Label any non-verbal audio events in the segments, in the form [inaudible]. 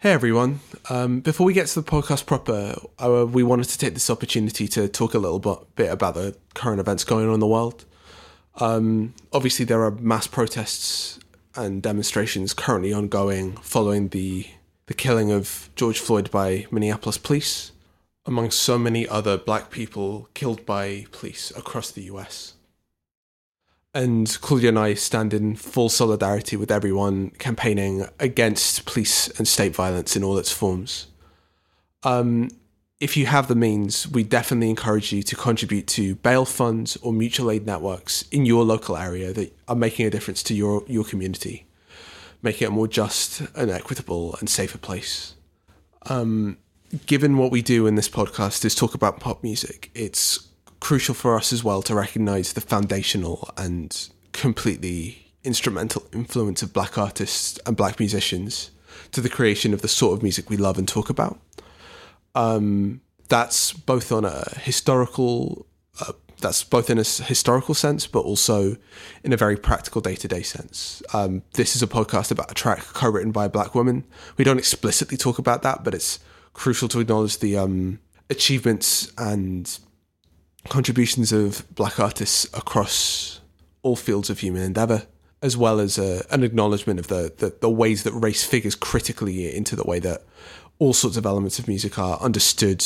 Hey everyone. Um, before we get to the podcast proper, uh, we wanted to take this opportunity to talk a little bit, bit about the current events going on in the world. Um, obviously, there are mass protests and demonstrations currently ongoing following the the killing of George Floyd by Minneapolis police, among so many other black people killed by police across the US. And Claudia and I stand in full solidarity with everyone campaigning against police and state violence in all its forms. Um, if you have the means, we definitely encourage you to contribute to bail funds or mutual aid networks in your local area that are making a difference to your, your community, making it a more just and equitable and safer place. Um, given what we do in this podcast is talk about pop music, it's crucial for us as well to recognize the foundational and completely instrumental influence of black artists and black musicians to the creation of the sort of music we love and talk about. Um, that's both on a historical, uh, that's both in a historical sense, but also in a very practical day to day sense. Um, this is a podcast about a track co written by a black woman. We don't explicitly talk about that, but it's crucial to acknowledge the um, achievements and contributions of black artists across all fields of human endeavor, as well as uh, an acknowledgement of the, the, the ways that race figures critically into the way that all sorts of elements of music are understood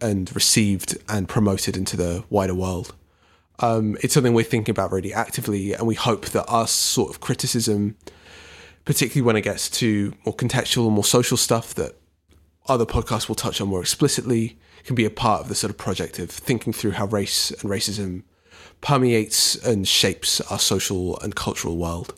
and received and promoted into the wider world. Um, it's something we're thinking about really actively, and we hope that our sort of criticism, particularly when it gets to more contextual and more social stuff that other podcasts will touch on more explicitly, can be a part of the sort of project of thinking through how race and racism permeates and shapes our social and cultural world.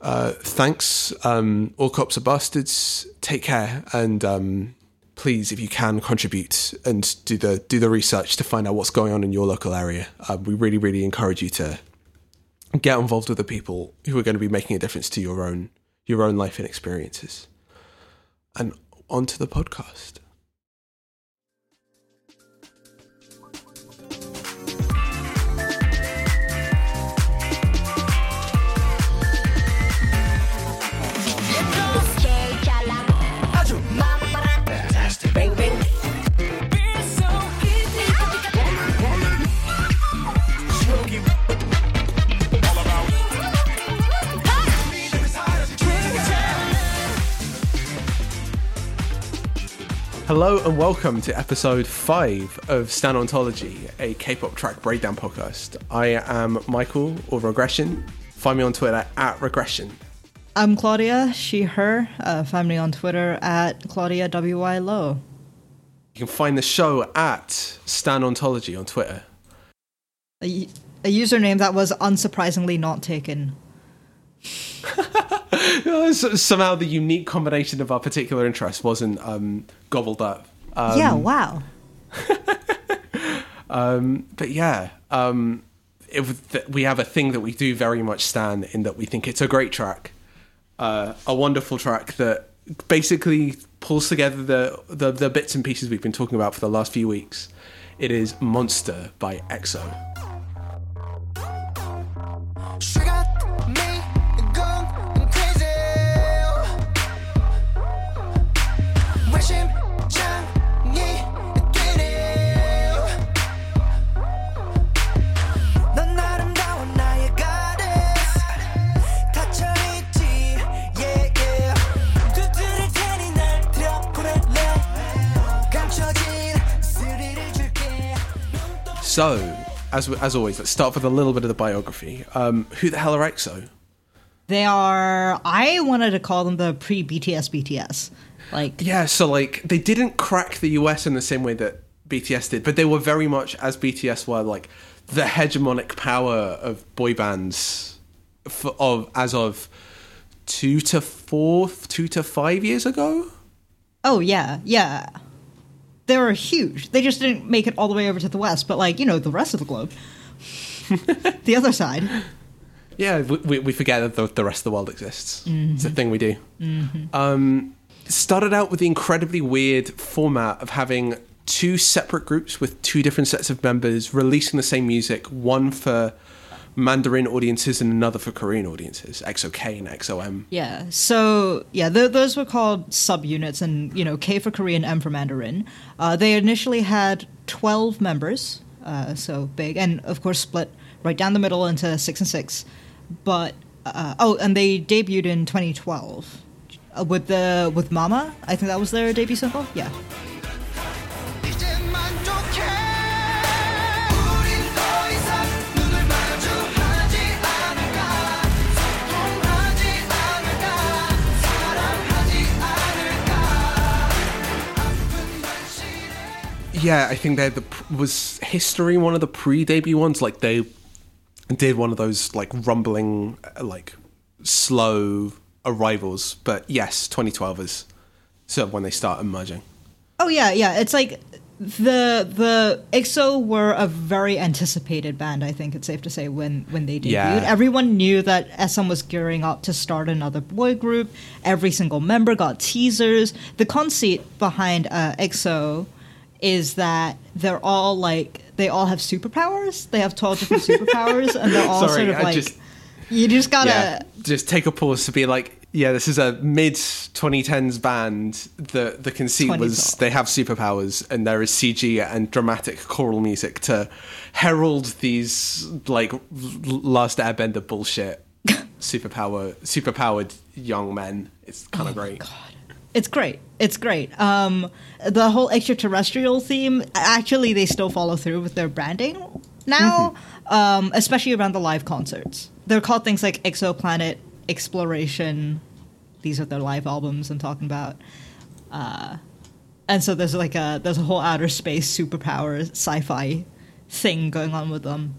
Uh, thanks. Um, all cops are bastards. Take care, and um, please, if you can, contribute and do the do the research to find out what's going on in your local area. Uh, we really, really encourage you to get involved with the people who are going to be making a difference to your own your own life and experiences. And onto the podcast. Hello and welcome to episode 5 of Stan Ontology, a K pop track breakdown podcast. I am Michael or Regression. Find me on Twitter at Regression. I'm Claudia, she, her. Uh, find me on Twitter at Claudia W.Y. Low. You can find the show at Stan Ontology on Twitter. A, a username that was unsurprisingly not taken. [laughs] Somehow the unique combination of our particular interests wasn't um, gobbled up. Um, yeah, wow. [laughs] um, but yeah, um, th- we have a thing that we do very much stand in that we think it's a great track, uh, a wonderful track that basically pulls together the, the, the bits and pieces we've been talking about for the last few weeks. It is Monster by EXO. So, as as always, let's start with a little bit of the biography. Um, who the hell are EXO? They are. I wanted to call them the pre BTS BTS. Like yeah, so like they didn't crack the US in the same way that BTS did, but they were very much as BTS were like the hegemonic power of boy bands for, of as of two to four, two to five years ago. Oh yeah, yeah they were huge. They just didn't make it all the way over to the west, but like you know the rest of the globe, [laughs] the other side. Yeah, we, we forget that the, the rest of the world exists. Mm-hmm. It's a thing we do. Mm-hmm. Um, started out with the incredibly weird format of having two separate groups with two different sets of members releasing the same music, one for Mandarin audiences and another for Korean audiences, EXO-K and EXO-M. Yeah. So yeah, th- those were called subunits, and you know, K for Korean, M for Mandarin. Uh, they initially had twelve members, uh, so big, and of course split right down the middle into six and six. But uh, oh, and they debuted in 2012 uh, with the with Mama. I think that was their debut single. Yeah. Yeah, I think they're the was history one of the pre-debut ones. Like they did one of those like rumbling, uh, like slow arrivals. But yes, 2012 is sort of when they start emerging. Oh yeah, yeah. It's like the the EXO were a very anticipated band. I think it's safe to say when when they debuted, Yeah. everyone knew that SM was gearing up to start another boy group. Every single member got teasers. The conceit behind uh, EXO is that they're all like they all have superpowers. They have twelve different [laughs] superpowers, and they're all Sorry, sort of I like just- you just gotta. yeah, just take a pause to be like, yeah, this is a mid 2010s band. The the conceit was they have superpowers and there is CG and dramatic choral music to herald these like Last Airbender bullshit. [laughs] Superpower, superpowered young men. It's kind Oh of great. It's great. It's great. Um, the whole extraterrestrial theme, actually, they still follow through with their branding now, um, especially around the live concerts. They're called things like Exoplanet, Exploration. These are their live albums I'm talking about. Uh, and so there's like a there's a whole outer space superpower sci-fi thing going on with them.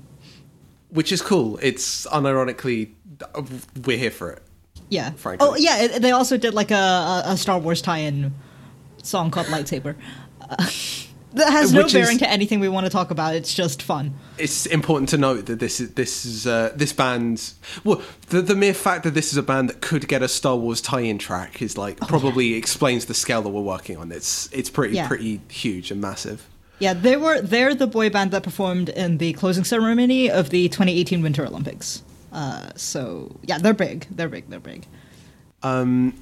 Which is cool. It's unironically, we're here for it. Yeah. Frankly. Oh yeah, they also did like a, a, Star Wars tie-in song called Lightsaber. Uh, [laughs] that has no Which is- bearing to anything we want to talk about. It's just fun. it's important to note that this is this is uh, this band. Well, the the mere fact that this is a band that could get a Star Wars tie-in track is like probably explains the scale that we're working on. It's it's pretty Oh, Yeah. pretty huge and massive. Yeah, they were they're the boy band that performed in the closing ceremony of the 2018 Winter Olympics. Uh, so yeah, they're big. They're big. They're big. W-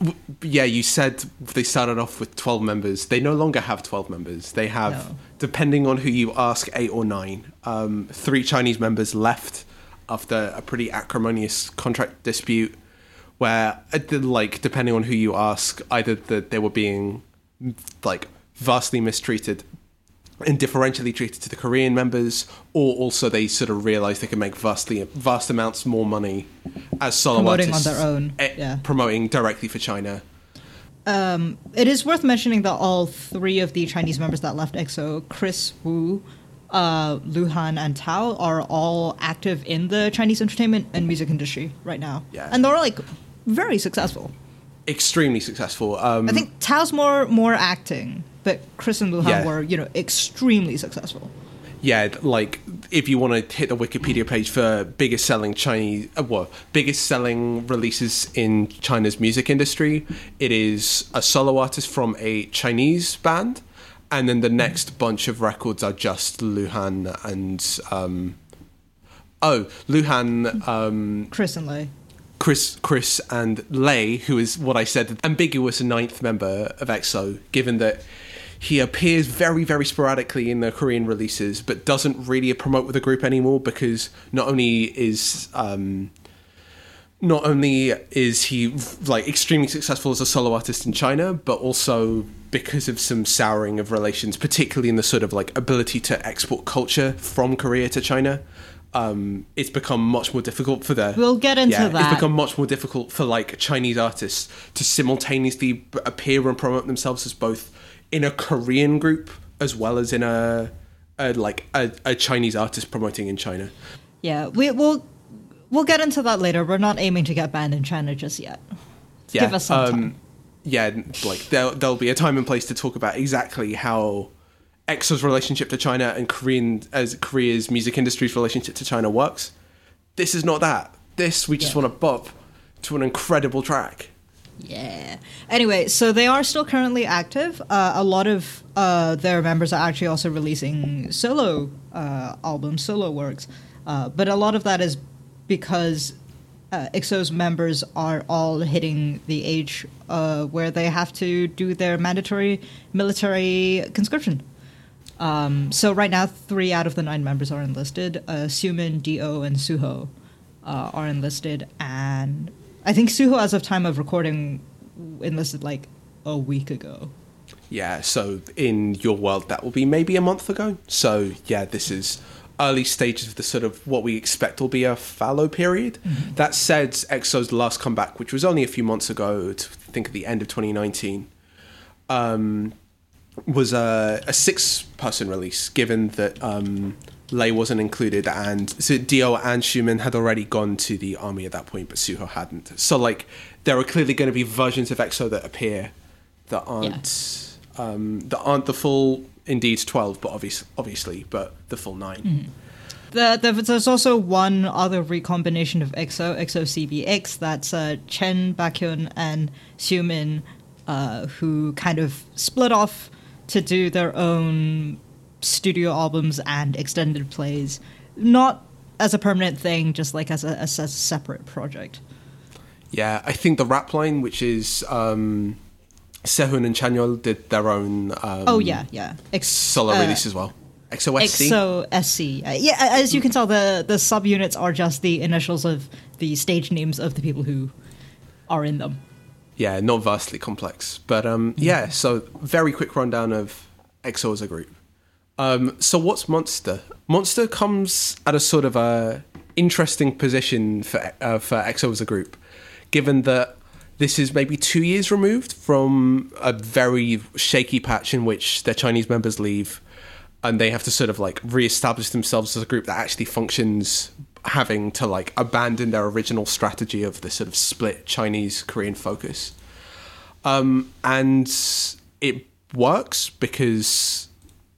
Yeah, you said they started off with twelve members. They no longer have twelve members. They have, No. depending on who you ask, eight or nine. Um, three Chinese members left after a pretty acrimonious contract dispute, where, uh, like, depending on who you ask, either that they were being like vastly mistreated and differentially treated to the Korean members, or also they sort of realized they could make vastly vast amounts more money as solo Promoting on their own, eh, yeah. promoting directly for China. It is worth mentioning that all three of the Chinese members that left EXO, Kris Wu, uh, Lu Han, and Tao, are all active in the Chinese entertainment and music industry right now. Yeah. and they're like very successful. Extremely successful. Um, I think Tao's more more acting, but Kris and Luhan Yeah. were you know extremely successful. yeah, like if you want to hit the Wikipedia page for biggest selling Chinese, uh, well, biggest selling releases in China's music industry, it is a solo artist from a Chinese band, and then the next bunch of records are just Luhan and um, oh, Luhan, um, Kris and Lay. Kris, Kris, and Lay, who is what I said, ambiguous ninth member of EXO, given that he appears very, very sporadically in the Korean releases, but doesn't really promote with the group anymore because not only is um, not only is he like extremely successful as a solo artist in China, but also because of some souring of relations, particularly in the sort of like ability to export culture from Korea to China. Um, it's become much more difficult for the. We'll get into yeah, that. It's become much more difficult for like Chinese artists to simultaneously appear and promote themselves as both in a Korean group as well as in a, a like a, a Chinese artist promoting in China. Yeah, we will we'll get into that later. We're not aiming to get banned in China just yet. Yeah, Give us some um, time. Yeah, like there, there'll be a time and place to talk about exactly how EXO's relationship to China and Korean as Korea's music industry's relationship to China works. This is not that. This we just Yeah. want to bop to an incredible track. Yeah. Anyway, so they are still currently active. Uh, a lot of uh, their members are actually also releasing solo uh, albums, solo works. Uh, but a lot of that is because uh, EXO's members are all hitting the age uh, where they have to do their mandatory military conscription. Um, so right now, three out of the nine members are enlisted. Uh, Xiumin, D.O., and Suho uh, are enlisted, and I think Suho, as of time of recording, enlisted like a week ago. Yeah, so in your world, that will be maybe a month ago. So, yeah, this is early stages of the sort of what we expect will be a fallow period. That said, EXO's last comeback, which was only a few months ago, to think at the end of 2019, um, was a, a six person release, given that um, Lay wasn't included, and so D.O. and Xiumin had already gone to the army at that point, but Suho hadn't. So, like, there are clearly going to be versions of EXO that appear that aren't um, that aren't the full indeed 12 but obvious, obviously but the full 9 The, the, there's also one other recombination of EXO, EXO CBX, that's uh, Chen, Baekhyun, and Xiumin, uh, who kind of split off to do their own studio albums and extended plays, not as a permanent thing, just like as a, as a separate project. yeah i think the rap line which is um, sehun and chanyeol did their own um, Oh yeah, yeah. Ex- solo uh, release as well EXO SC EXO SC. Uh, yeah, as you can tell, the the subunits are just the initials of the stage names of the people who are in them. yeah not vastly complex but um, yeah so very quick rundown of exo as a group um, so what's monster? Monster comes at a sort of a interesting position for uh, for exo as a group given that this is maybe two years removed from a very shaky patch in which their chinese members leave and they have to sort of like re-establish themselves as a group that actually functions having to like abandon their original strategy of the sort of split chinese korean focus. Um, and it works because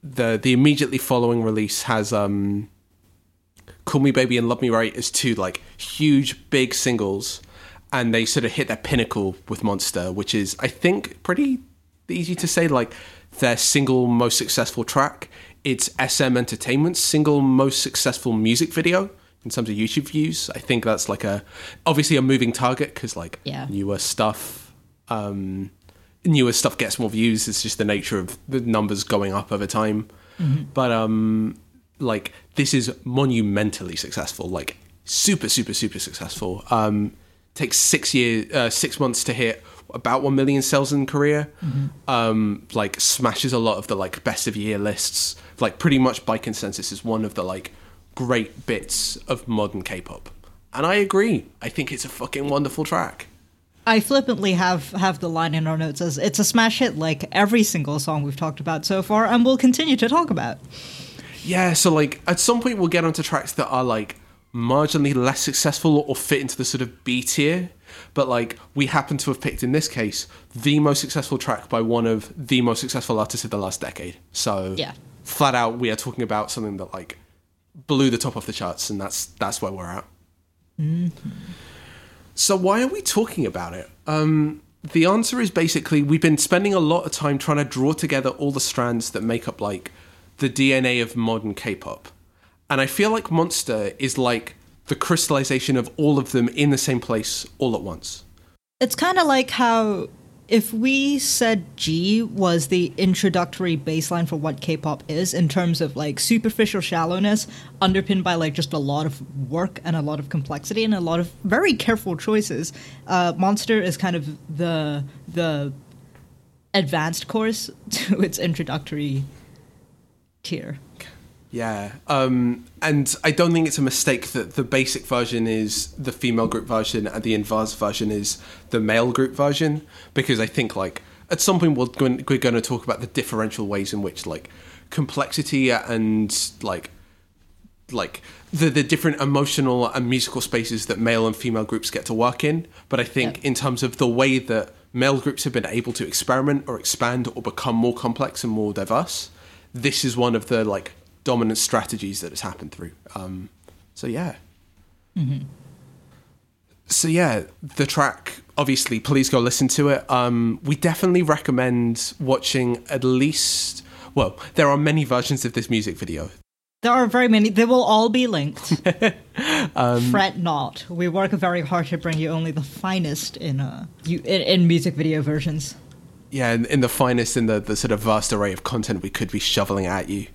the the immediately following release has um, "Call Me Baby" and "Love Me Right" as two like huge big singles, and they sort of hit their pinnacle with Monster, which is I think pretty easy to say like their single most successful track. It's SM Entertainment's single most successful music video in terms of YouTube views. I think that's like a obviously a moving target because like Yeah. newer stuff um, newer stuff gets more views. It's just the nature of the numbers going up over time. But um, like this is monumentally successful. Like super, super, super successful. Um, takes six years, uh, six months to hit about one million sales in Korea. Um, like smashes a lot of the like best of year lists. Like pretty much by consensus is one of the like great bits of modern K-pop. And I agree. I think it's a fucking wonderful track. I flippantly have have the line in our notes as it's a smash hit like every single song we've talked about so far and we'll continue to talk about. Yeah, so like at some point we'll get onto tracks that are like marginally less successful or fit into the sort of B tier. But like we happen to have picked in this case the most successful track by one of the most successful artists of the last decade. So Yeah. flat out we are talking about something that like blew the top off the charts and that's that's where we're at. Mm-hmm. So why are we talking about it? Um, the answer is basically we've been spending a lot of time trying to draw together all the strands that make up like the DNA of modern K-pop, and I feel like Monster is like the crystallization of all of them in the same place all at once. It's kind of like how if we said Gee was the introductory baseline for what K-pop is in terms of like superficial shallowness underpinned by like just a lot of work and a lot of complexity and a lot of very careful choices. Uh, Monster is kind of the the advanced course [laughs] to its introductory tier. Yeah, um, and I don't think it's a mistake that the basic version is the female group version and the advanced version is the male group version because I think like at some point we're going, we're going to talk about the differential ways in which like complexity and like like the the different emotional and musical spaces that male and female groups get to work in. But I think in terms of the way that male groups have been able to experiment or expand or become more complex and more diverse, this is one of the like dominant strategies that has happened through. Um, so yeah. So yeah, the track. Obviously, please go listen to it. Um, we definitely recommend watching at least. Well, there are many versions of this music video. There are very many. They will all be linked. [laughs] Um, Fret not. We work very hard to bring you only the finest in uh you in, in music video versions. yeah, in, in the finest, in the, the sort of vast array of content we could be shoveling at you.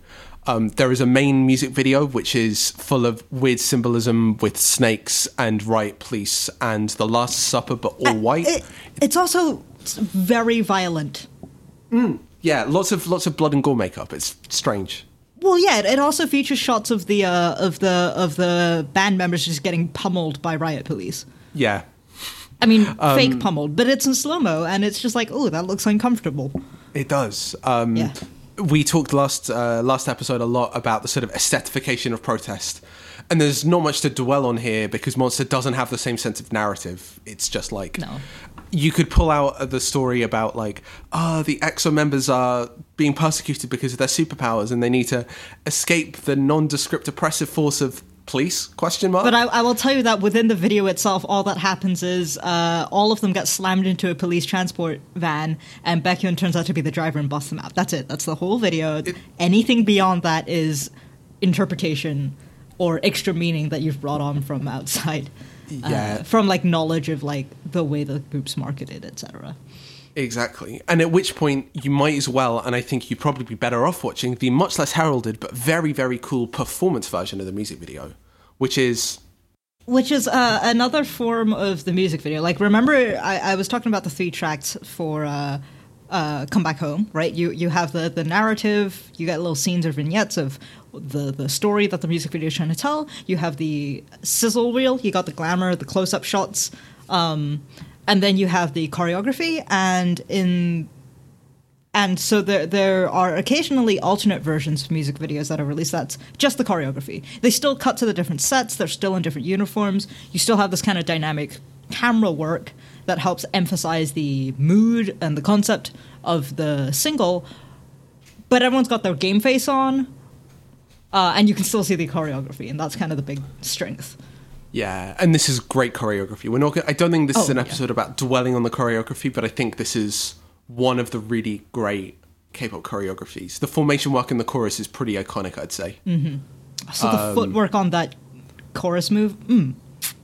Um, there is a main music video which is full of weird symbolism with snakes and riot police and the Last Supper, but all white. It, it's also very violent. yeah, lots of lots of blood and gore makeup. It's strange. Well, yeah, it, it also features shots of the uh, of the of the band members just getting pummeled by riot police. Yeah, I mean, Um, fake pummeled, but it's in slow mo, and it's just like, oh, that looks uncomfortable. it does. Um, Yeah. We talked last uh, last episode a lot about the sort of aesthetification of protest, and there's not much to dwell on here because Monster doesn't have the same sense of narrative. It's just like No. you could pull out the story about like ah the EXO members are being persecuted because of their superpowers and they need to escape the nondescript oppressive force of police question mark But I, I will tell you that within the video itself, all that happens is uh, all of them get slammed into a police transport van, and Baekhyun turns out to be the driver and busts them out. That's it. That's the whole video. Anything beyond that is interpretation or extra meaning that you've brought on from outside. uh, from like knowledge of like the way the group's marketed, etc. Exactly. And at which point you might as well, and I think you'd probably be better off watching the much less heralded but very, very cool performance version of the music video, which is Which is uh, another form of the music video. Like, remember, I, I was talking about the three tracks for uh, uh, "Come Back Home," right? You you have the the narrative, you get little scenes or vignettes of the the story that the music video is trying to tell. You have the sizzle reel, you got the glamour, the close up shots, um, and then you have the choreography. And in and so there there are occasionally alternate versions of music videos that are released that's just the choreography. They still cut to the different sets, they're still in different uniforms. You still have this kind of dynamic camera work that helps emphasize the mood and the concept of the single. But everyone's got their game face on. Uh, and you can still see the choreography, and that's kind of the big strength. Yeah, and this is great choreography. We're not. I don't think this is Oh, an yeah. episode about dwelling on the choreography, but I think this is one of the really great K-pop choreographies. The formation work in the chorus is pretty iconic, I'd say. So the footwork on that chorus move, mm,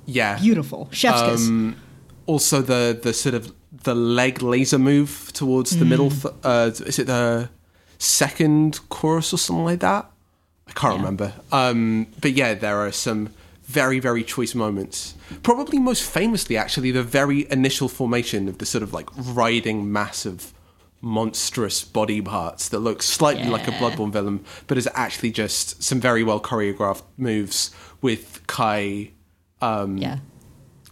Yeah. beautiful. Chef's kiss. Um, also, the the sort of the leg laser move towards the middle. Mm. Th- uh, is it the second chorus or something like that? I can't Yeah. remember. Um, but yeah, there are some very very choice moments. Probably most famously, actually, the very initial formation of the sort of like riding mass of monstrous body parts that look slightly like a Bloodborne villain, but is actually just some very well choreographed moves with Kai um, yeah.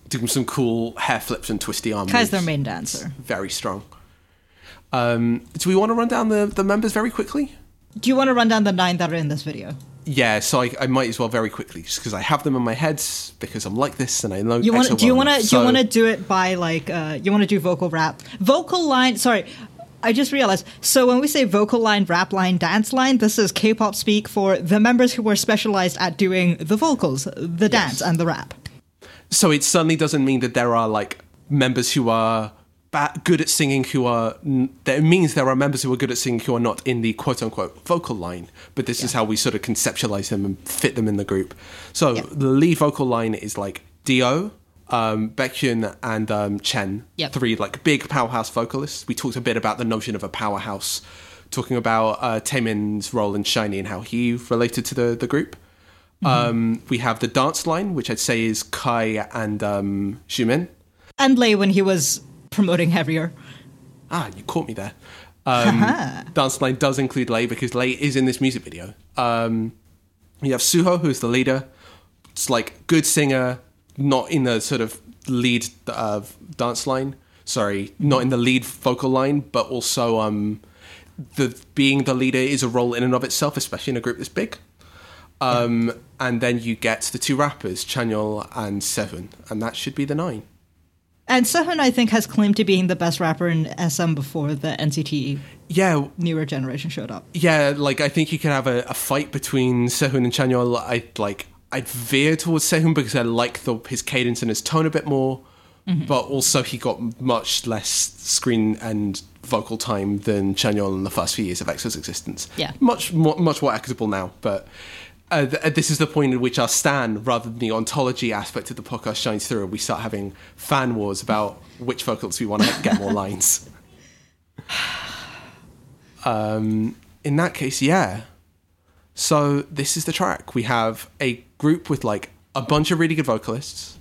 doing some cool hair flips and twisty arms. Kai's moves. their main dancer. Very strong. Um, do we want to run down the, the members very quickly? Do you want to run down the nine that are in this video? Yeah, so I, I might as well very quickly, just because I have them in my head, because I'm like this and I know. You want? Do you want to? enough. Do you want to do it by like? Uh, you want to do vocal rap, vocal line? Sorry, I just realized. So when we say vocal line, rap line, dance line, this is K-pop speak for the members who are specialized at doing the vocals, the dance, and the rap. So it certainly doesn't mean that there are like members who are ba- good at singing who are. That means there are members who are good at singing who are not in the quote unquote vocal line. But this is how we sort of conceptualize them and fit them in the group. So Yeah. the lead vocal line is like D.O., um, Baekhyun, and um, Chen. Yep. Three like big powerhouse vocalists. We talked a bit about the notion of a powerhouse, talking about uh, Taemin's role in SHINee and how he related to the the group. Um, we have the dance line, which I'd say is Kai and um, Xiumin. And Lay when he was promoting heavier. Ah, you caught me there. Um, [laughs] dance line does include Lay because Lay is in this music video. Um, you have Suho, who's the leader. It's like good singer, not in the sort of lead uh, dance line. Sorry, not in the lead vocal line, but also um, the being the leader is a role in and of itself, especially in a group this big. Um, And then you get the two rappers, Chanyeol and Sehun, and that should be the nine. And Sehun, I think, has claimed to being the best rapper in SM before the NCT Yeah, newer generation showed up. yeah, like I think you can have a, a fight between Sehun and Chanyeol. I like I'd veer towards Sehun because I like the, his cadence and his tone a bit more, mm-hmm. but also he got much less screen and vocal time than Chanyeol in the first few years of EXO's existence. Yeah. much more much more equitable now, but. Uh, th- this is the point at which our stan, rather than the ontology aspect of the podcast, shines through, and we start having fan wars about which vocals we want to get more lines. [sighs] Um, in that case, yeah. So this is the track. We have a group with like a bunch of really good vocalists,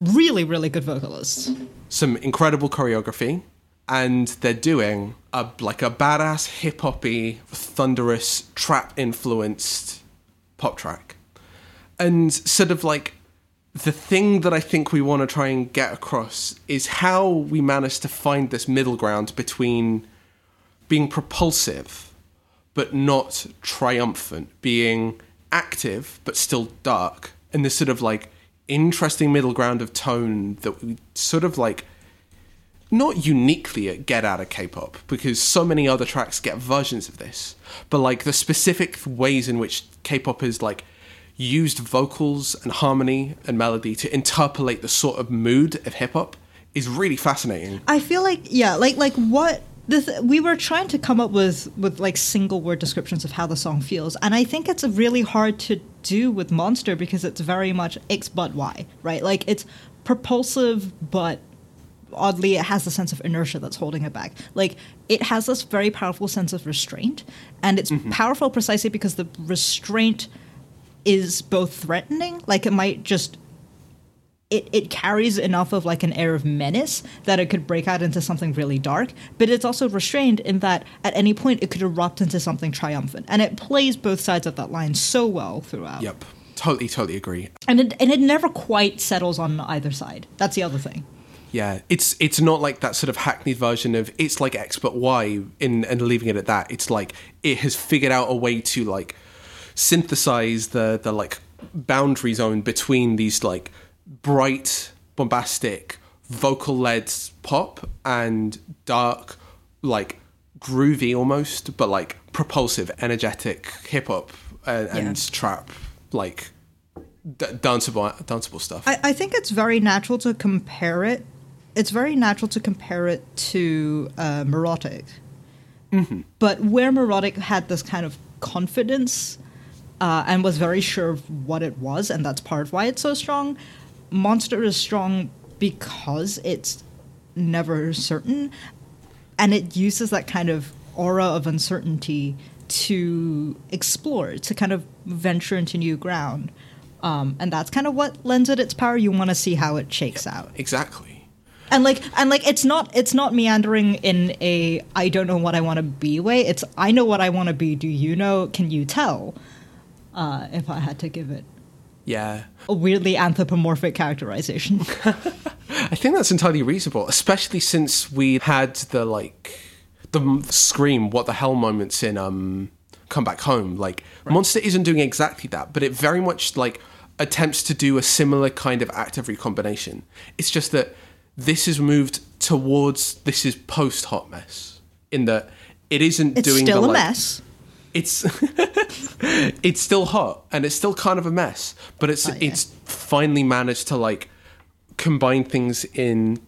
Really, really good vocalists. some incredible choreography, and they're doing a like a badass hip hoppy, thunderous, trap influenced pop track. And sort of like the thing that I think we want to try and get across is how we managed to find this middle ground between being propulsive but not triumphant, being active but still dark, and this sort of like interesting middle ground of tone that we sort of like not uniquely at get out of K-pop because so many other tracks get versions of this, but like the specific ways in which K-pop is like used vocals and harmony and melody to interpolate the sort of mood of hip hop is really fascinating. I feel like yeah, like like what the th- we were trying to come up with with like single word descriptions of how the song feels, and I think it's really hard to do with Monster because it's very much X but Y, right? Like it's propulsive, but oddly it has a sense of inertia that's holding it back. Like it has this very powerful sense of restraint, and it's mm-hmm. powerful precisely because the restraint is both threatening, like it might just it, it carries enough of like an air of menace that it could break out into something really dark, but it's also restrained in that at any point it could erupt into something triumphant. And it plays both sides of that line so well throughout. Yep. Totally, totally agree. And it, and it never quite settles on either side. That's the other thing. Yeah, it's it's not like that sort of hackneyed version of it's like X but Y in and leaving it at that. It's like it has figured out a way to like synthesize the the like boundary zone between these like bright, bombastic, vocal led pop and dark, like groovy almost, but like propulsive, energetic hip hop and, and trap, like d- danceable danceable stuff. I, I think it's very natural to compare it. It's very natural to compare it to uh, Neurotic. But where Neurotic had this kind of confidence uh, and was very sure of what it was, and that's part of why it's so strong, Monster is strong because it's never certain, and it uses that kind of aura of uncertainty to explore, to kind of venture into new ground. Um, and that's kind of what lends it its power. You want to see how it shakes out, exactly. And like, and like, it's not, it's not meandering in a I don't know what I want to be way. It's I know what I want to be. Do you know? Can you tell? Uh, if I had to give it Yeah. a weirdly anthropomorphic characterization. [laughs] I think that's entirely reasonable, especially since we had the like the scream "What the hell" moments in um "Come Back Home." Like Monster isn't doing exactly that, but it very much like attempts to do a similar kind of act active recombination. It's just that this is moved towards this is post hot mess in that it isn't It's doing still the, a like- mess. it's [laughs] it's still hot and it's still kind of a mess but it's Oh, yeah. it's finally managed to like combine things in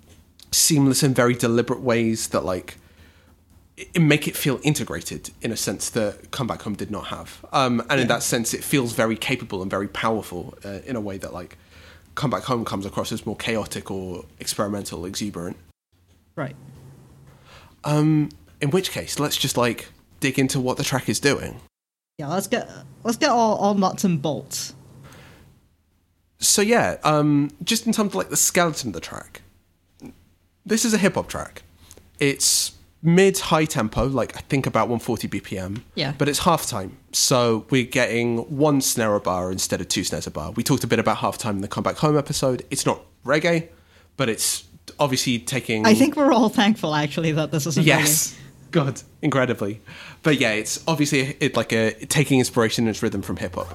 seamless and very deliberate ways that like i- make it feel integrated in a sense that come back home did not have um, and in that sense it feels very capable and very powerful uh, in a way that like come back home comes across as more chaotic or experimental exuberant Right. Um, in which case let's just like dig into what the track is doing Yeah. Let's get let's get all, all nuts and bolts. So yeah, um, just in terms of like the skeleton of the track, this is a hip hop track. It's mid high tempo, like I think about 140 BPM. Yeah. But it's halftime, so we're getting one snare a bar instead of two snares a bar. We talked a bit about halftime in the Come Back Home episode. It's not reggae, but it's obviously taking. I think we're all thankful actually that this isn't Yes. God, incredibly. But yeah, it's obviously it like a taking inspiration and its rhythm from hip hop.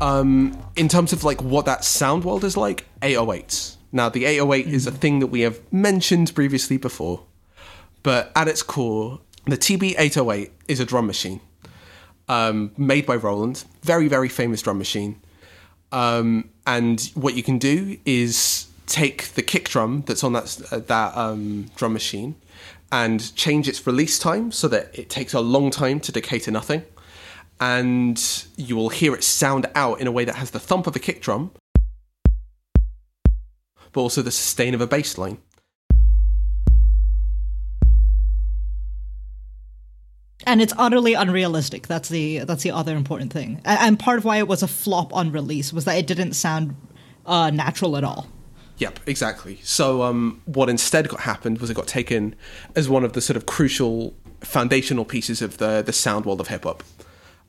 Um, in terms of like what that sound world is like, 808s. Now, the 808 is a thing that we have mentioned previously before, but at its core, the TR808 is a drum machine um, made by Roland. Very, very famous drum machine. Um, and what you can do is take the kick drum that's on that uh, that um, drum machine and change its release time so that it takes a long time to decay to nothing. And you will hear it sound out in a way that has the thump of a kick drum, but also the sustain of a bass line. and it's utterly unrealistic. That's the that's the other important thing. And part of why it was a flop on release was that it didn't sound uh, natural at all. Yep, exactly. So um, what instead got happened was it got taken as one of the sort of crucial foundational pieces of the the sound world of hip hop.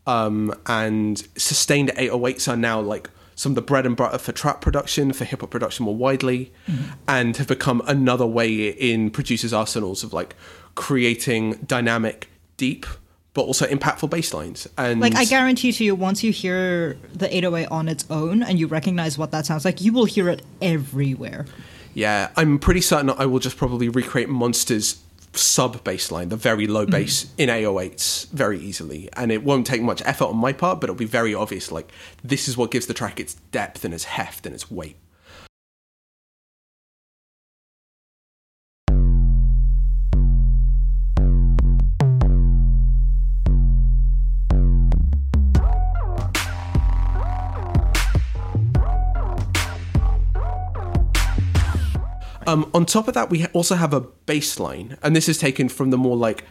Um, and sustained 808s are now like some of the bread and butter for trap production, for hip hop production more widely, and have become another way in producers' arsenals of like creating dynamic, deep, but also impactful bass lines. And Like I guarantee to you, once you hear the 808 on its own and you recognize what that sounds like, you will hear it everywhere. Yeah, I'm pretty certain I will just probably recreate Monster's sub bass line, the very low mm-hmm. bass in 808s very easily. And it won't take much effort on my part, but it'll be very obvious like this is what gives the track its depth and its heft and its weight. Um, on top of that, we also have a bass line, and this is taken from the more like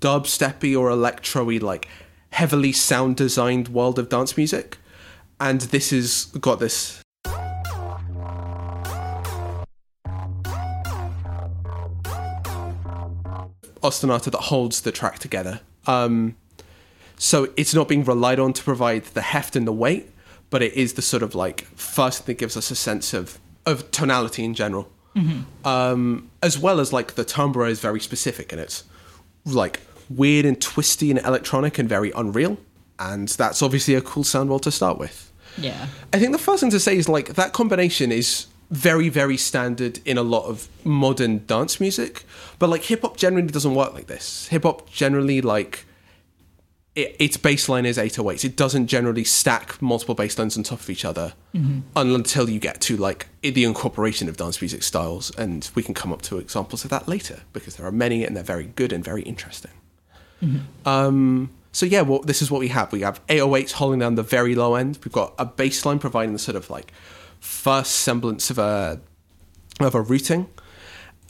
dubsteppy or electro-y, like heavily sound designed world of dance music. And this has got this ostinato that holds the track together. Um, so it's not being relied on to provide the heft and the weight, but it is the sort of like first thing that gives us a sense of of tonality in general, um, as well as like the timbre is very specific and it's like weird and twisty and electronic and very unreal, and that's obviously a cool sound world to start with. Yeah. I think the first thing to say is like that combination is very, very standard in a lot of modern dance music, but like hip hop generally doesn't work like this. Hip hop generally like it, its baseline is 808s. It doesn't generally stack multiple bass lines on top of each other until you get to like the incorporation of dance music styles, and we can come up to examples of that later because there are many and they're very good and very interesting. Um, so yeah, well, this is what we have. We have 808s holding down the very low end. We've got a baseline providing the sort of like first semblance of a of a routing,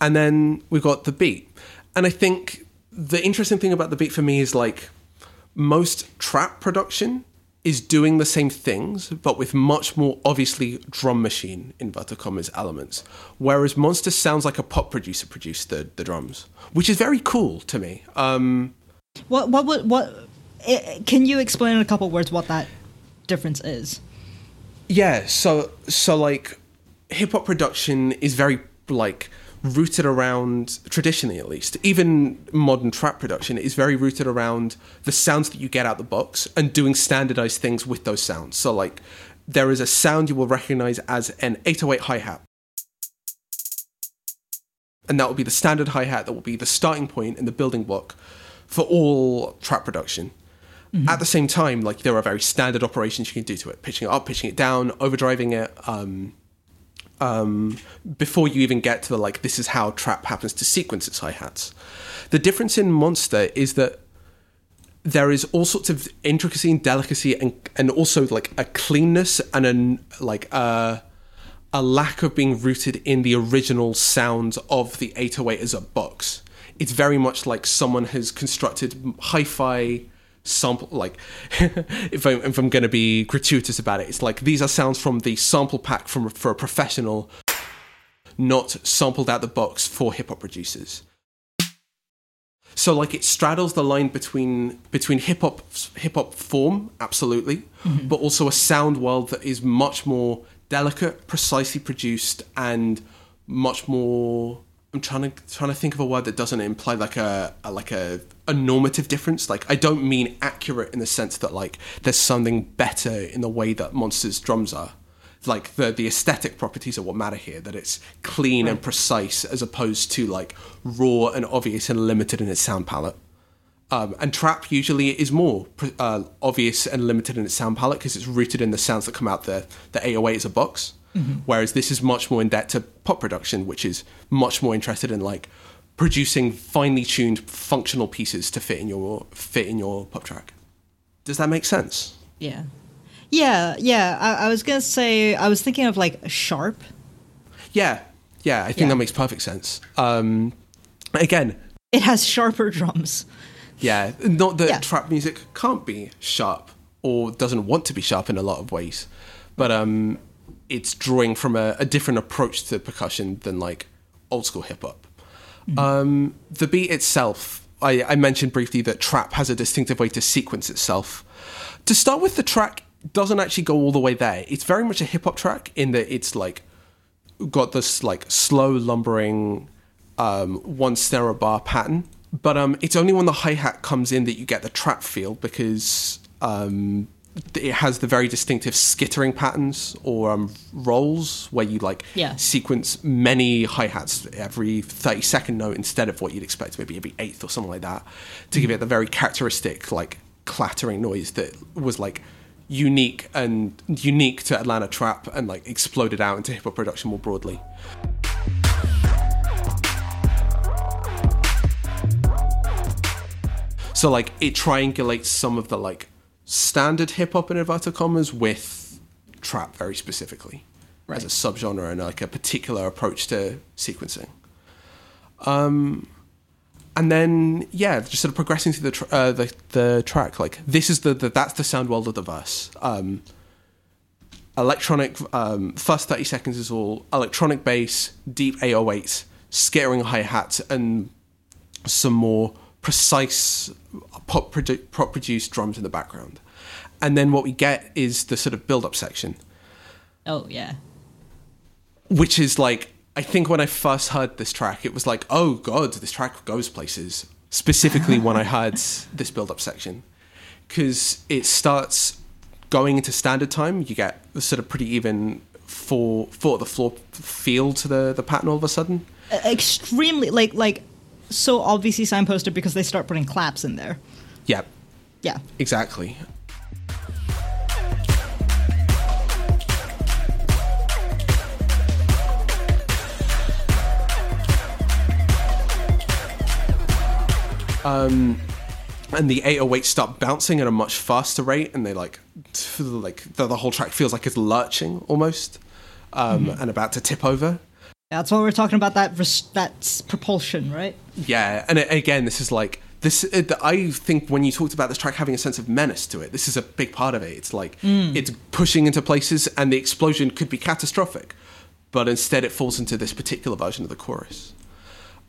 and then we've got the beat. And I think the interesting thing about the beat for me is like most trap production is doing the same things, but with much more obviously drum machine inverted commas elements. Whereas Monster sounds like a pop producer produced the, the drums, which is very cool to me. Um, What what would what? i can you explain in a couple words what that difference is? Yeah, so so like hip hop production is very like rooted around traditionally at least even modern trap production is very rooted around the sounds that you get out the box and doing standardized things with those sounds. So like there is a sound you will recognize as an 808 hi-hat. And that will be the standard hi-hat that will be the starting point and the building block for all trap production. At the same time, like there are very standard operations you can do to it: pitching it up, pitching it down, overdriving it. Um, um, before you even get to the like, this is how trap happens to sequence its hi hats. The difference in Monster is that there is all sorts of intricacy and delicacy, and and also like a cleanness and an like a a lack of being rooted in the original sound of the 808 as a box. It's very much like someone has constructed hi-fi sample like [laughs] if I'm, if I'm going to be gratuitous about it it's like these are sounds from the sample pack from for a professional not sampled out the box for hip hop producers. So like it straddles the line between between hip hop hip hop form absolutely mm-hmm. but also a sound world that is much more delicate precisely produced and much more I'm trying to trying to think of a word that doesn't imply like a, a like a, a normative difference. Like I don't mean accurate in the sense that like there's something better in the way that Monster's drums are. Like the the aesthetic properties are what matter here. That it's clean and precise as opposed to like raw and obvious and limited in its sound palette. Um, and trap usually is more uh, obvious and limited in its sound palette because it's rooted in the sounds that come out the, the 808 as a box. Whereas this is much more in depth to pop production, which is much more interested in like producing finely tuned functional pieces to fit in your fit in your pop track. Does that make sense? Yeah. Yeah, yeah. I, I was gonna say I was thinking of like sharp. Yeah, yeah. I think Yeah. that makes perfect sense. Um, again, It has sharper drums. Yeah, not that Yeah. trap music can't be sharp or doesn't want to be sharp in a lot of ways, but um, it's drawing from a, a different approach to percussion than like old school hip hop. Um, the beat itself, I, I mentioned briefly that trap has a distinctive way to sequence itself. To start with, the track doesn't actually go all the way there. It's very much a hip hop track in that it's like got this like slow lumbering um, one snare bar pattern. But um, it's only when the hi hat comes in that you get the trap feel because um, it has the very distinctive skittering patterns or um, rolls where you like Yeah. sequence many hi hats every 30 second note instead of what you'd expect maybe every eighth or something like that to give it the very characteristic like clattering noise that was like unique and unique to Atlanta trap and like exploded out into hip hop production more broadly. So like it triangulates some of the like standard hip hop in inverted commas with trap very specifically as a subgenre and like a particular approach to sequencing. Um, and then yeah, just sort of progressing through the tr- uh, the, the track. Like this is the, the that's the sound world of the verse. Um, electronic um, first 30 seconds is all electronic bass deep 808s skittering hi-hats and some more precise pop, produ- pop produced drums in the background and then what we get is the sort of build-up section Oh yeah. which is like I think when I first heard this track, it was like, oh god, this track goes places. Specifically when I heard [laughs] this build-up section, because it starts going into standard time. You get the sort of pretty even four four the floor feel to the the pattern all of a sudden. Extremely like like so obviously signposted because they start putting claps in there. Yeah, Yeah. exactly. Um, and the 808 start bouncing at a much faster rate, and they like, like the, the whole track feels like it's lurching almost, um, and about to tip over. That's what we're talking about. That res- that's propulsion, right? Yeah, and it, again, this is like this. It, I think when you talked about this track having a sense of menace to it, this is a big part of it. It's like it's pushing into places, and the explosion could be catastrophic, but instead it falls into this particular version of the chorus.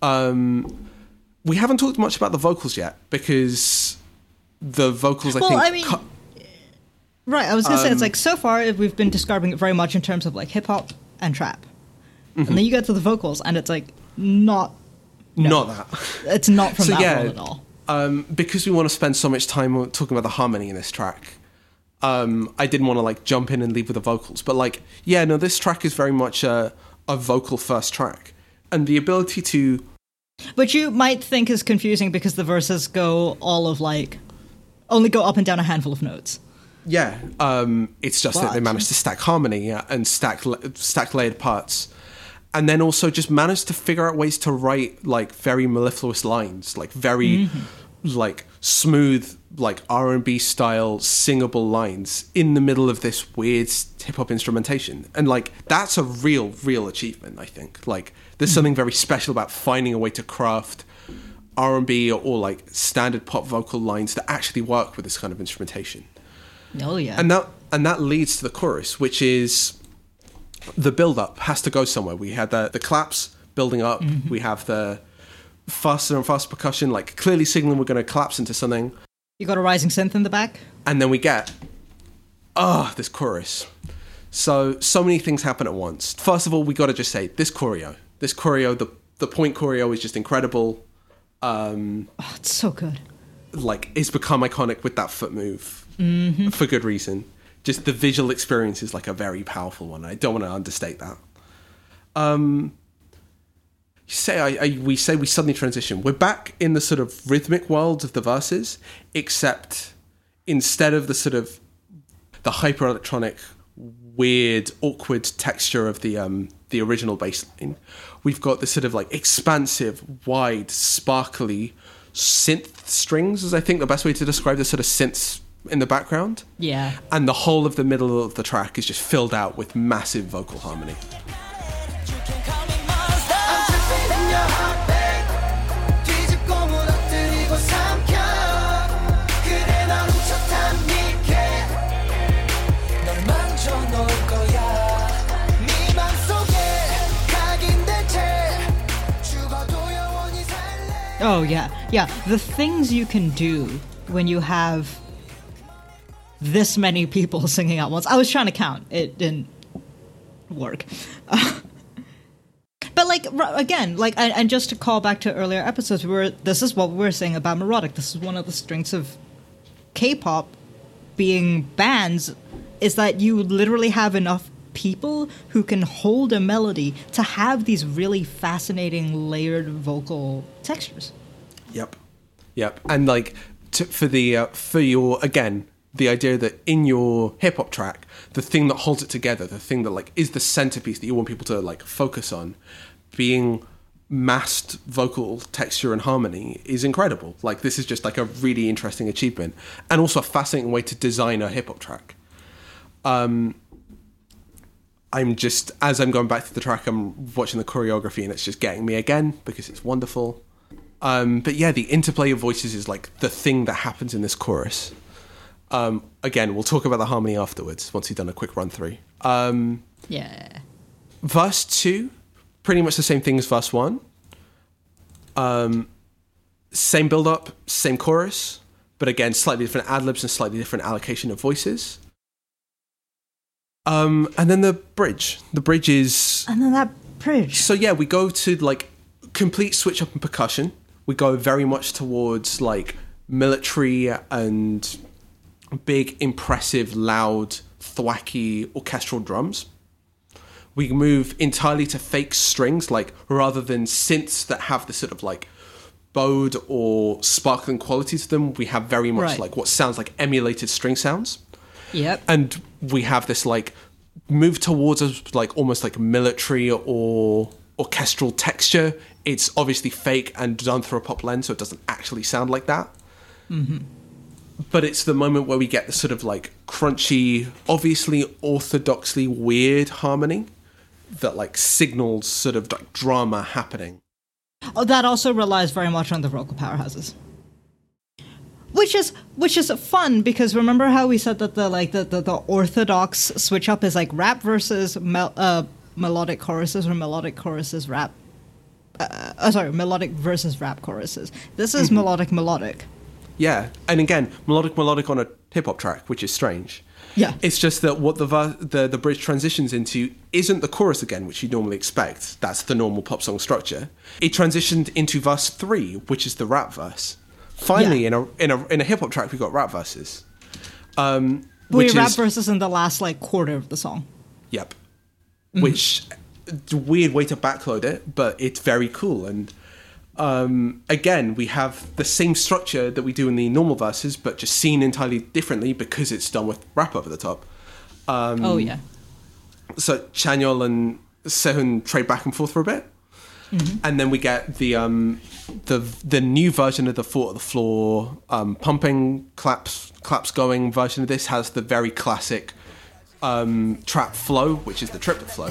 Um, we haven't talked much about the vocals yet because the vocals, I think, I mean- cut- Right. I was gonna say Um, it's like so far we've been describing it very much in terms of like hip hop and trap, Mm-hmm. and then you get to the vocals and it's like not. Not that. It's not from So, that yeah. world at all. um, because we want to spend so much time talking about the harmony in this track, um, I didn't want to like jump in and leave with the vocals. But like, yeah, no, this track is very much a, a vocal first track, and the ability to But you might think is confusing because the verses go all of like only go up and down a handful of notes. yeah, um, it's just that they But- managed to stack harmony yeah, and stack stack layered parts, and then also just managed to figure out ways to write like very mellifluous lines, like very mm-hmm. like smooth like R&B style singable lines in the middle of this weird hip hop instrumentation. And like that's a real real achievement, I think. Like there's mm-hmm. something very special about finding a way to craft R&B or, or like standard pop vocal lines that actually work with this kind of instrumentation Oh yeah. and that and that leads to the chorus, which is the build up has to go somewhere. We had the the claps building up. We have the faster and faster percussion, like clearly signaling we're going to collapse into something, you got a rising synth in the back. and then we get ah this chorus. So so many things happen at once. First of all, we got to just say this choreo, this choreo, the the point choreo is just incredible. Um, Oh, it's so good. like it's become iconic with that foot move for good reason. Just the visual experience is like a very powerful one. I don't want to understate that. Um, say I, I we say we suddenly transition. We're back in the sort of rhythmic world of the verses, except instead of the sort of the hyper electronic, weird, awkward texture of the um the original bass line, we've got this sort of like expansive, wide, sparkly synth strings. Is I think the best way to describe the sort of synths in the background. Yeah. And the whole of the middle of the track is just filled out with massive vocal harmony. Oh, yeah. Yeah. The things you can do when you have this many people [laughs] singing at once. I was trying to count. It didn't work. [laughs] but like again, like and, just to call back to earlier episodes, we were this is what we were saying about melodic. This is one of the strengths of K-pop being bands is that you literally have enough people who can hold a melody to have these really fascinating layered vocal textures. Yep. Yep. And like to, for the uh, for your again the idea that in your hip hop track, the thing that holds it together, the thing that like is the centerpiece that you want people to like focus on, being massed vocal texture and harmony is incredible. Like this is just like a really interesting achievement and also a fascinating way to design a hip hop track. Um I'm just as I'm going back to the track, I'm watching the choreography and it's just getting me again because it's wonderful. Um, but yeah, the interplay of voices is like the thing that happens in this chorus. Um, again, we'll talk about the harmony afterwards once we've done a quick run through. Um, Yeah. verse two, pretty much the same thing as verse one. Um, same build up, same chorus, but again, slightly different ad libs and slightly different allocation of voices. Um, and then the bridge. The bridge is And then that bridge. so yeah, we go to like complete switch up in percussion. We go very much towards like military and big, impressive, loud, thwacky orchestral drums. We move entirely to fake strings, like rather than synths that have the sort of like bowed or sparkling quality to them, we have very much Right. like what sounds like emulated string sounds Yep. and we have this like move towards us like almost like military or orchestral texture it's obviously fake and done through a pop lens so it doesn't actually sound like that mm-hmm. But it's the moment where we get the sort of like crunchy obviously orthodoxly weird harmony that like signals sort of like drama happening Oh, that also relies very much on the vocal powerhouses. Which is which is fun because remember how we said that the like the, the, the orthodox switch up is like rap versus mel- uh, melodic choruses or melodic choruses rap. Uh, uh, sorry, melodic versus rap choruses. This is melodic melodic. Yeah, and again, melodic melodic on a hip hop track, which is strange. Yeah. it's just that what the ver- the the bridge transitions into isn't the chorus again, which you normally expect. That's the normal pop song structure. It transitioned into verse three, which is the rap verse. Finally, Yeah. in a in a in a hip hop track, we got rap verses. Um, We which rap is verses in the last like quarter of the song. Yep. Which it's a weird way to backload it, but it's very cool. And um, again, we have the same structure that we do in the normal verses, but just seen entirely differently because it's done with rap over the top. Um, oh yeah. So Chanyeol and Sehun trade back and forth for a bit. And then we get the um, the the new version of the foot of the floor um, pumping claps claps going version of this has the very classic um, trap flow, which is the triplet flow.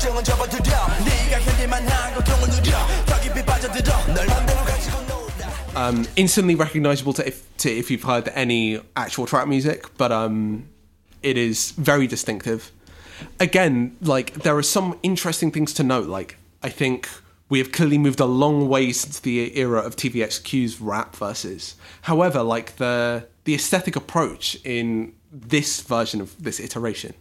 날 그대로 받아들여 너의 두려움 걱정은 접어두려 네가 현재만 한 고통을 누려 더 깊이 빠져들어 널 맘대로 가지고 놀아 um, instantly recognizable to if, to if you've heard any actual trap music, but um, it is very distinctive. Again, like there are some interesting things to note. Like I think we have clearly moved a long way since the era of TVXQ's rap verses. However, like the the aesthetic approach in this version of this iteration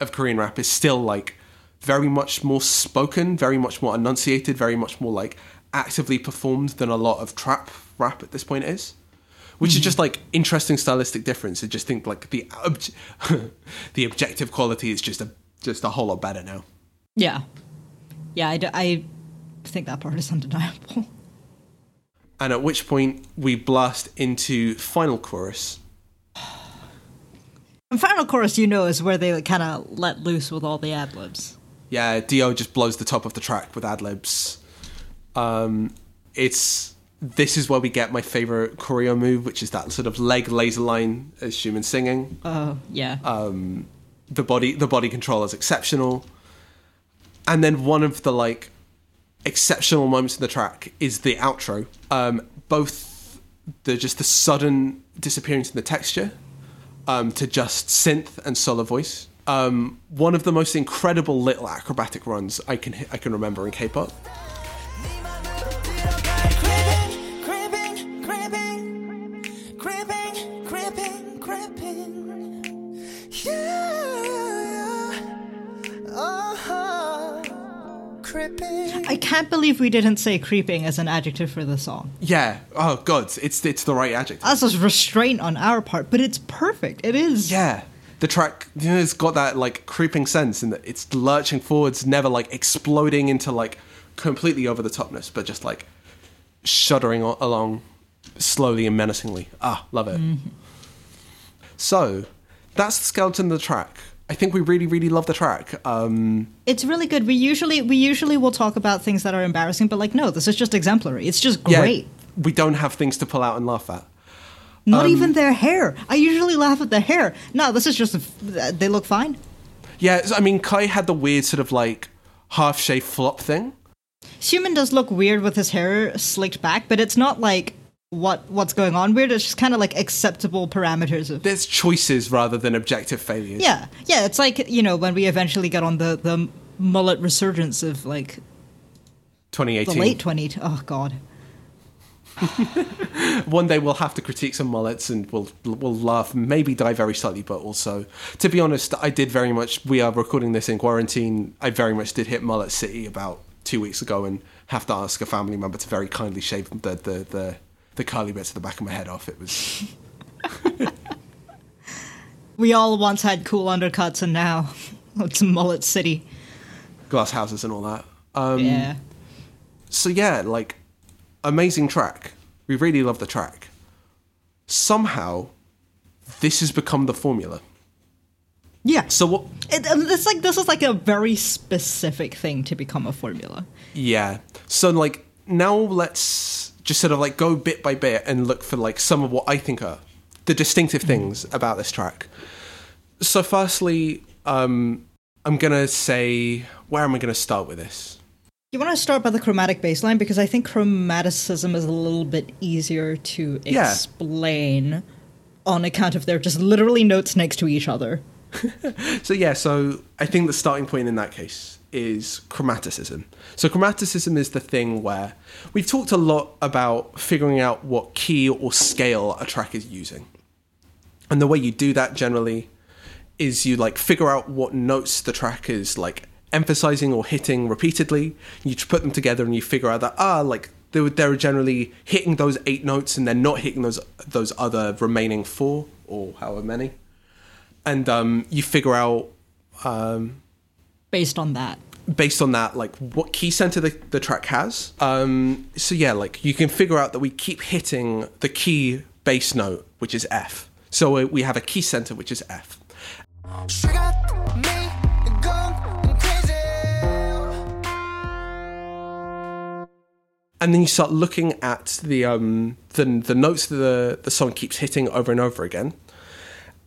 of Korean rap is still like very much more spoken, very much more enunciated, very much more like actively performed than a lot of trap rap at this point is. Which is hmm. just like interesting stylistic difference. I just think like the obj- [laughs] the objective quality is just a just a whole lot better now. Yeah. Yeah, I, d- I think that part is undeniable. And at which point we blast into final chorus. [sighs] And final chorus, you know, is where they kind of let loose with all the ad libs. Yeah, D.O just blows the top of the track with ad libs. Um, it's this is where we get my favorite choreo move, which is that sort of leg laser line as Xiumin singing. Oh, yeah. the body the body control is exceptional and then one of the like exceptional moments in the track is the outro um both the just the sudden disappearance in the texture um to just synth and solo voice um one of the most incredible little acrobatic runs i can i can remember in k-pop Creeping, creeping, creeping, creeping, creeping. Yeah. Creeping. I can't believe we didn't say creeping as an adjective for the song. yeah oh god it's it's the right adjective That's a restraint on our part, but it's perfect. It is. Yeah. The track, you know, it's got that like creeping sense in that it's lurching forwards, never like exploding into like completely over the topness, but just like shuddering along slowly and menacingly. Ah, love it. So that's the skeleton of the track. I think we really, really love the track. Um, It's really good. We usually we usually will talk about things that are embarrassing, but like no, this is just exemplary. It's just yeah, great. We don't have things to pull out and laugh at. Not Um, even their hair. I usually laugh at the hair. No, this is just a, they look fine. Yeah, I mean, Kai had the weird sort of like half shave flop thing. Xiumin does look weird with his hair slicked back, but it's not like what what's going on weird. It's just kind of like acceptable parameters of. There's choices rather than objective failures. Yeah, yeah. It's like you know when we eventually get on the the mullet resurgence of like 2018, the 2018. late twenty. Oh God. [laughs] one day we'll have to critique some mullets and we'll we'll laugh, maybe die very slightly, but also, to be honest, I did very much. We are recording this in quarantine. I very much did hit Mullet City about two weeks ago and have to ask a family member to very kindly shave the the the, the curly bits at the back of my head off. It was [laughs] We all once had cool undercuts, and now [laughs] it's mullet city. glass houses and all that. Um, yeah. so yeah, like amazing track. We really love the track. Somehow, this has become the formula. Yeah. So what? It, um, it's like this is like a very specific thing to become a formula. Yeah. So like now let's just sort of like go bit by bit and look for like some of what I think are the distinctive things about this track. So firstly, um I'm gonna say where am I gonna start with this? You want to start by the chromatic bassline because I think chromaticism is a little bit easier to Yeah. explain on account of they're just literally notes next to each other. [laughs] So yeah, so I think the starting point in that case is chromaticism. So chromaticism is the thing where we've talked a lot about figuring out what key or scale a track is using. And the way you do that generally is you like figure out what notes the track is like emphasizing or hitting repeatedly. You put them together and you figure out that ah like they were they're generally hitting those eight notes and they're not hitting those those other remaining four or however many. And um, you figure out Based on that, based on that, like what key center the, the track has. Um, so yeah, like you can figure out that we keep hitting the key bass note, which is F. So we have a key center, which is F. and then you start looking at the um, the, the notes that the, the song keeps hitting over and over again,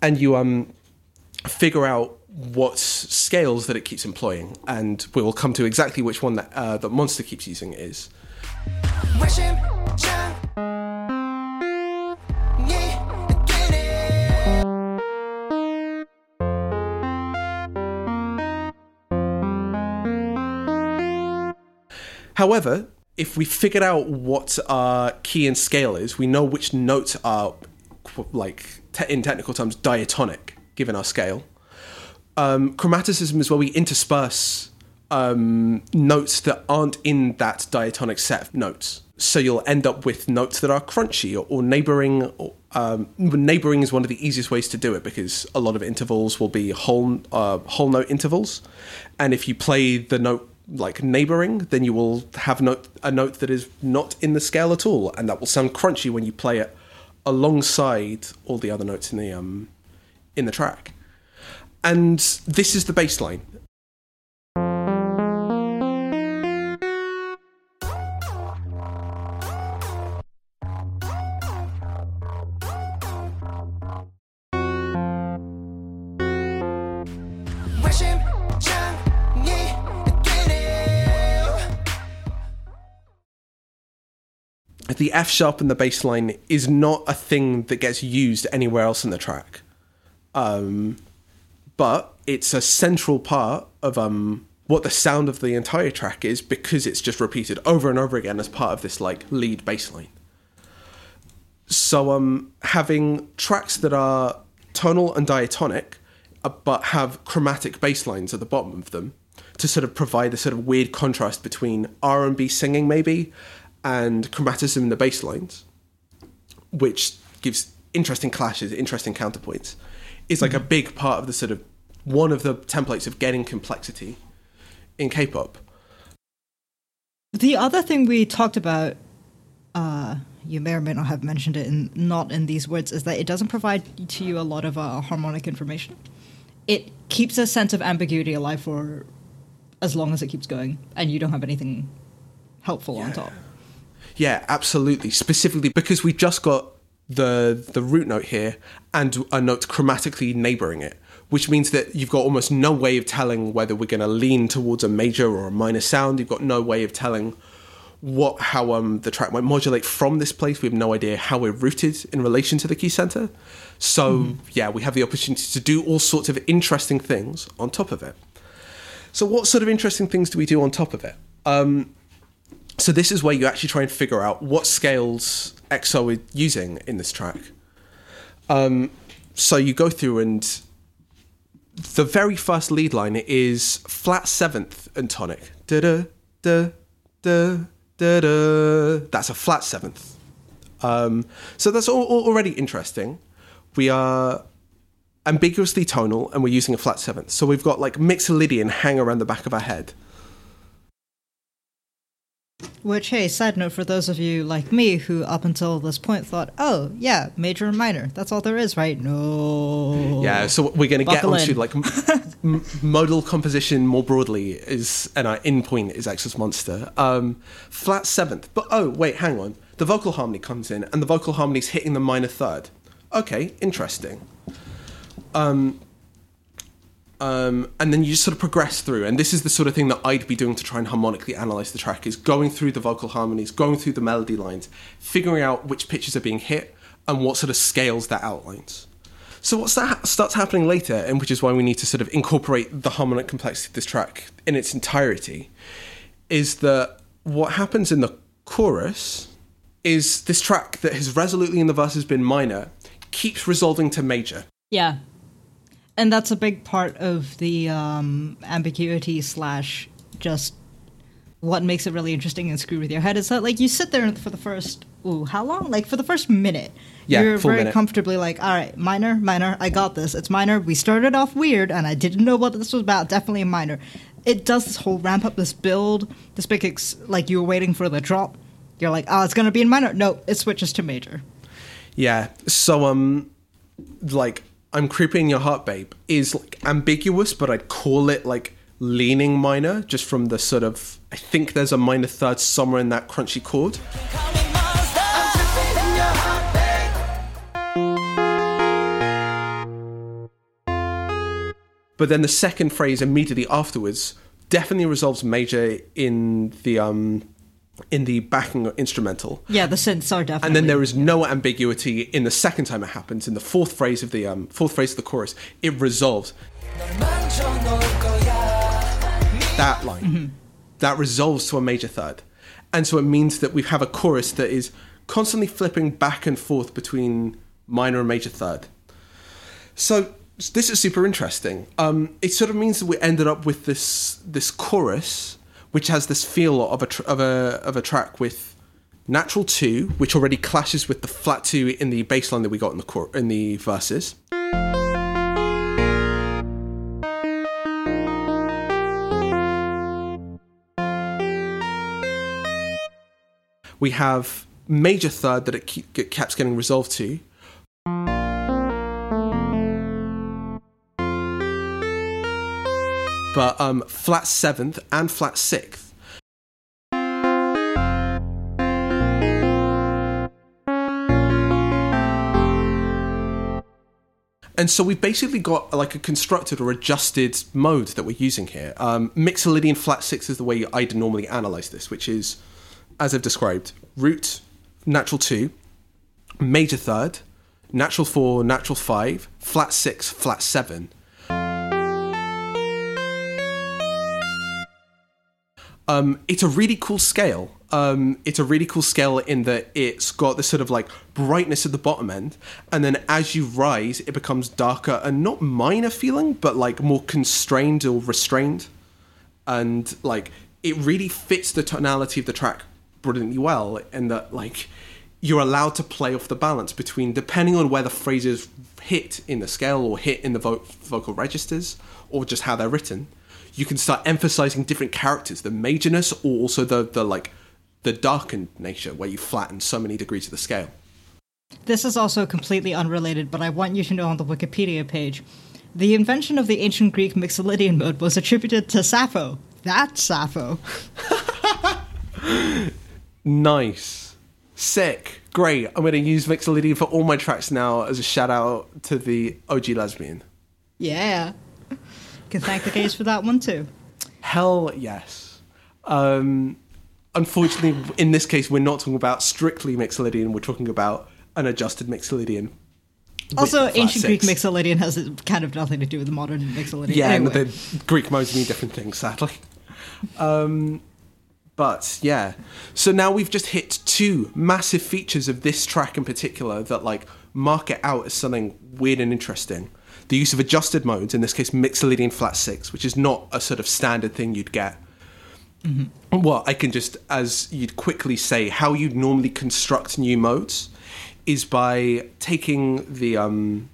and you um, figure out what scales that it keeps employing, and we will come to exactly which one that uh, that Monster keeps using is. However, if we figured out what our key and scale is, we know which notes are, like in technical terms, diatonic, given our scale. Um, chromaticism is where we intersperse um, notes that aren't in that diatonic set of notes. So you'll end up with notes that are crunchy or, or neighboring. Or, um, neighboring is one of the easiest ways to do it because a lot of intervals will be whole uh, whole note intervals, and if you play the note like neighboring, then you will have note, a note that is not in the scale at all, and that will sound crunchy when you play it alongside all the other notes in the um, in the track. And this is the bass line. The F sharp and the bass line is not a thing that gets used anywhere else in the track. Um, but it's a central part of um, what the sound of the entire track is because it's just repeated over and over again as part of this like lead bass line. So um, having tracks that are tonal and diatonic, uh, but have chromatic bass lines at the bottom of them to sort of provide a sort of weird contrast between R and B singing maybe and chromaticism in the bass lines, which gives interesting clashes, interesting counterpoints, is like a big part of the sort of one of the templates of getting complexity in K-pop. The other thing we talked about, uh, you may or may not have mentioned it, in, not in these words, is that it doesn't provide to you a lot of uh, harmonic information. It keeps a sense of ambiguity alive for as long as it keeps going, and you don't have anything helpful on top. Yeah, absolutely. Specifically because we just got the the root note here and a note chromatically neighboring it, which means that you've got almost no way of telling whether we're going to lean towards a major or a minor sound. You've got no way of telling what how um the track might modulate from this place. We have no idea how we're rooted in relation to the key center. So yeah, we have the opportunity to do all sorts of interesting things on top of it. So what sort of interesting things do we do on top of it? Um, so this is where you actually try and figure out what scales EXO is using in this track. Um, so you go through and the very first lead line is flat seventh and tonic. Da da da da da da. That's a flat seventh. Um, so that's all, all already interesting. We are ambiguously tonal and we're using a flat seventh. So we've got like Mixolydian hang around the back of our head. Which, hey, side note for those of you like me who up until this point thought, oh, yeah, major and minor, that's all there is, right? No. Yeah, so we're going to get onto in. like [laughs] m- modal composition more broadly is, and our in point is EXO's Monster. Um, flat seventh, but oh wait, hang on. The vocal harmony comes in, and the vocal harmony's hitting the minor third. Okay, interesting. Um, um, and then you just sort of progress through, and this is the sort of thing that I'd be doing to try and harmonically analyze the track: is going through the vocal harmonies, going through the melody lines, figuring out which pitches are being hit and what sort of scales that outlines. So what sta- starts happening later, and which is why we need to sort of incorporate the harmonic complexity of this track in its entirety, is that what happens in the chorus is this track that has resolutely in the verses been minor keeps resolving to major. Yeah. And that's a big part of the um, ambiguity slash just what makes it really interesting and screw with your head is that like you sit there for the first ooh how long? Like for the first minute Yeah, you're very minute. comfortably like all right minor minor I got this. It's minor. We started off weird and I didn't know what this was about. Definitely a minor. It does this whole ramp up this build this big ex- like you were waiting for the drop. You're like oh it's gonna be in minor. No it switches to major. Yeah. So um like I'm creeping your heart babe is like ambiguous, but I'd call it like leaning minor, just from the sort of I think there's a minor third somewhere in that crunchy chord. But then the second phrase immediately afterwards definitely resolves major in the um in the backing instrumental. Yeah, the synths are definitely. And then there is no ambiguity in the second time it happens. In the fourth phrase of the um, fourth phrase of the chorus, it resolves. That line, mm-hmm. that resolves to a major third, and so it means that we have a chorus that is constantly flipping back and forth between minor and major third. So this is super interesting. Um, it sort of means that we ended up with this this chorus which has this feel of a tr- of a of a track with natural two, which already clashes with the flat two in the bass line that we got in the chor- in the verses. We have major third that it get, keeps getting resolved to, but um, flat seventh and flat sixth. And so we've basically got like a constructed or adjusted mode that we're using here. Um, Mixolydian flat six is the way I'd normally analyze this, which is, as I've described, root, natural two, major third, natural four, natural five, flat six, flat seven. Um, it's a really cool scale. Um, it's a really cool scale in that it's got this sort of like brightness at the bottom end, and then as you rise, it becomes darker and not minor feeling, but like more constrained or restrained, and like it really fits the tonality of the track brilliantly well. In that like you're allowed to play off the balance between depending on where the phrases hit in the scale or hit in the vo- vocal registers or just how they're written you can start emphasizing different characters the majorness or also the the like the darkened nature where you flatten so many degrees of the scale This is also completely unrelated, but I want you to know on the Wikipedia page the invention of the ancient Greek Mixolydian mode was attributed to Sappho. That's Sappho. [laughs] nice sick great i'm going to use mixolydian for all my tracks now as a shout out to the og lesbian Yeah. Can thank the case for that one too. Hell yes. Um, unfortunately, in this case, we're not talking about strictly Mixolydian. We're talking about an adjusted Mixolydian. Also, ancient Greek. Mixolydian has kind of nothing to do with the modern Mixolydian. Yeah, anyway. and the Greek modes mean different things, sadly. Um, but yeah, so now we've just hit two massive features of this track in particular that like mark it out as something weird and interesting. The use of adjusted modes, in this case, Mixolydian flat six, which is not a sort of standard thing you'd get. Well, I can just, as you'd quickly say, how you'd normally construct new modes is by taking the um,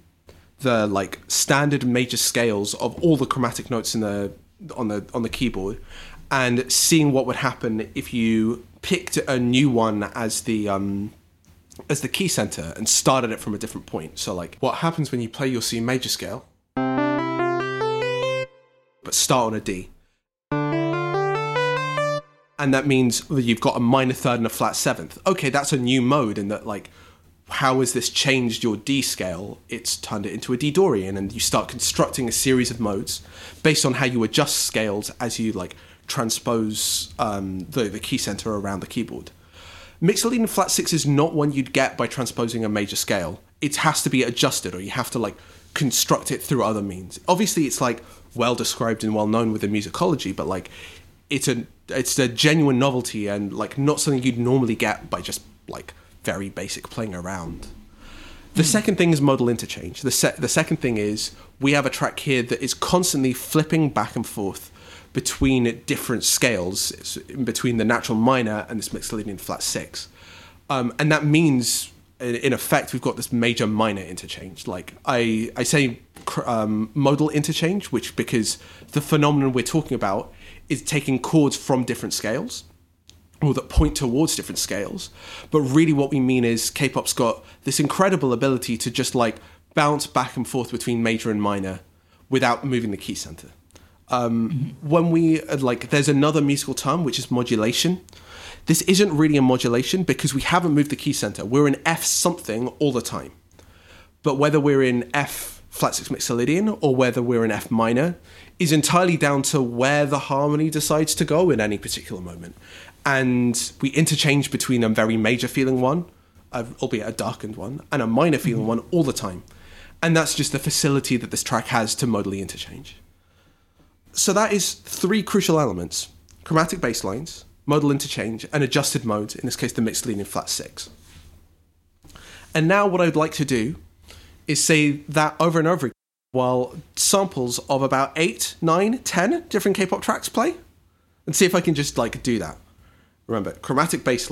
the like standard major scales of all the chromatic notes in the on the on the keyboard and seeing what would happen if you picked a new one as the um as the key center and started it from a different point so like what happens when you play your C major scale but start on a D and that means that you've got a minor third and a flat seventh. Okay, that's a new mode in that like how has this changed your D scale? It's turned it into a D Dorian, and you start constructing a series of modes based on how you adjust scales as you like transpose um, the the key center around the keyboard. Mixolydian flat six is not one you'd get by transposing a major scale. It has to be adjusted, or you have to like construct it through other means. Obviously, it's like well described and well known within musicology, but like it's a it's a genuine novelty and like not something you'd normally get by just like very basic playing around. The hmm. second thing is modal interchange. The se- the second thing is we have a track here that is constantly flipping back and forth between different scales, between the natural minor and this Mixolydian flat six, um, and that means in, in effect we've got this major minor interchange. Like I I say um, modal interchange, which because the phenomenon we're talking about is taking chords from different scales or that point towards different scales. But really, what we mean is K pop's got this incredible ability to just like bounce back and forth between major and minor without moving the key center. Um, When we uh, like, there's another musical term which is modulation. This isn't really a modulation because we haven't moved the key center. We're in F something all the time. But whether we're in F flat six Mixolydian or whether we're in F minor is entirely down to where the harmony decides to go in any particular moment. And we interchange between a very major feeling one, albeit a darkened one, and a minor feeling one all the time. And that's just the facility that this track has to modally interchange. So that is three crucial elements chromatic bass lines, modal interchange, and adjusted modes, in this case the Mixolydian flat six. And now what I'd like to do is say that over and over again. while samples of about eight, nine, ten different K-pop tracks play, and see if I can just like do that. Remember, chromatic bass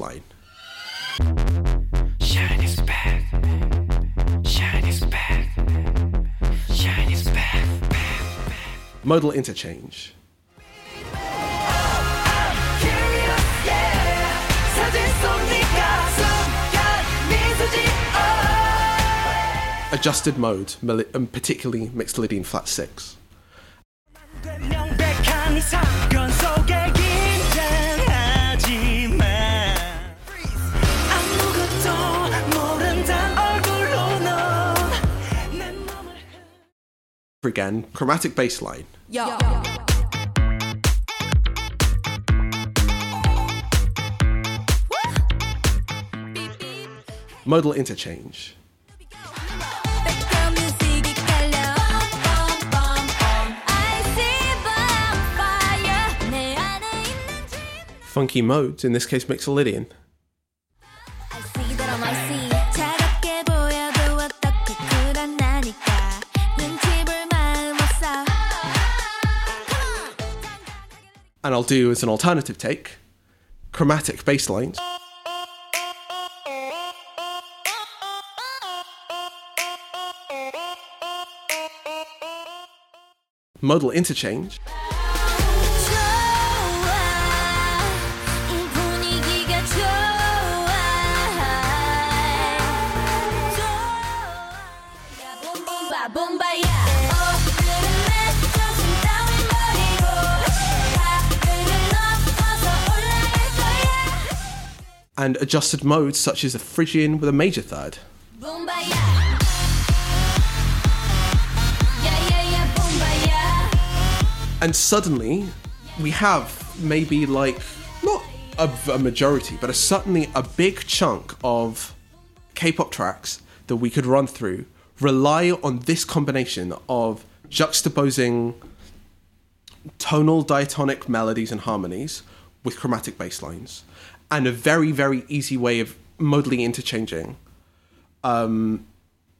modal interchange. Adjusted mode, and um, particularly Mixolydian flat 6. Again, chromatic bassline, Yo. Yo. Yo. Modal interchange. Funky modes, in this case Mixolydian. And I'll do as an alternative take, chromatic bass lines. Modal interchange. and adjusted modes such as a Phrygian with a major third. And suddenly, we have maybe like not a, a majority, but a, suddenly a big chunk of K pop tracks that we could run through rely on this combination of juxtaposing tonal diatonic melodies and harmonies with chromatic bass lines and a very, very easy way of modally interchanging um,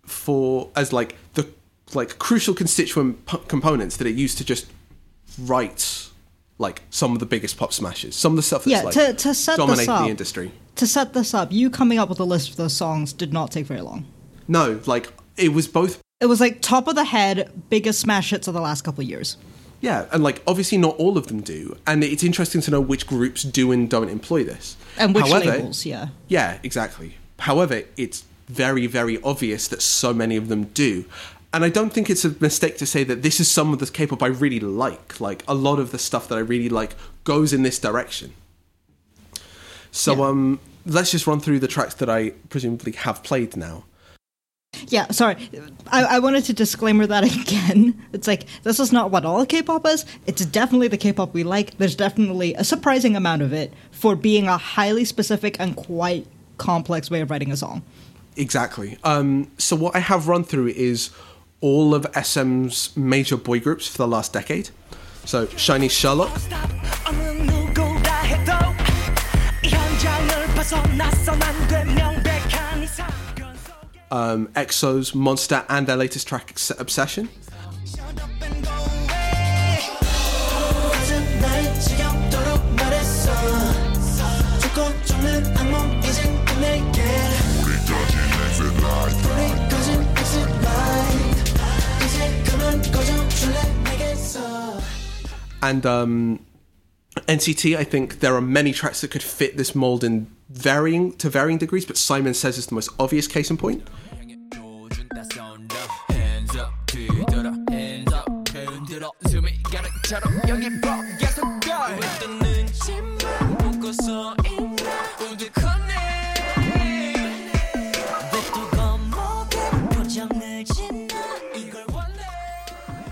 for as like the like crucial constituent p- components that it used to just write like some of the biggest pop smashes, some of the stuff that's Yeah, like to- to set this up- the industry. To set this up, you coming up with a list of those songs did not take very long. No, like it was both It was like top of the head, biggest smash hits of the last couple of years. Yeah, and like obviously not all of them do, and it's interesting to know which groups do and don't employ this. And which However, labels, yeah. Yeah, exactly. However, it's very, very obvious that so many of them do. And I don't think it's a mistake to say that this is some of the K pop I really like. Like, a lot of the stuff that I really like goes in this direction. So, Yeah. um, let's just run through the tracks that I presumably have played now. Yeah, sorry. I, I wanted to disclaimer that [laughs] again. It's like, this is not what all K pop is. It's definitely the K pop we like. There's definitely a surprising amount of it for being a highly specific and quite complex way of writing a song. Exactly. Um, so, what I have run through is all of SM's major boy groups for the last decade. So, SHINee Sherlock, um, EXO's Monster, and their latest track, Obsession. And um, NCT, I think there are many tracks that could fit this mold in varying to varying degrees, but Simon Says is the most obvious case in point.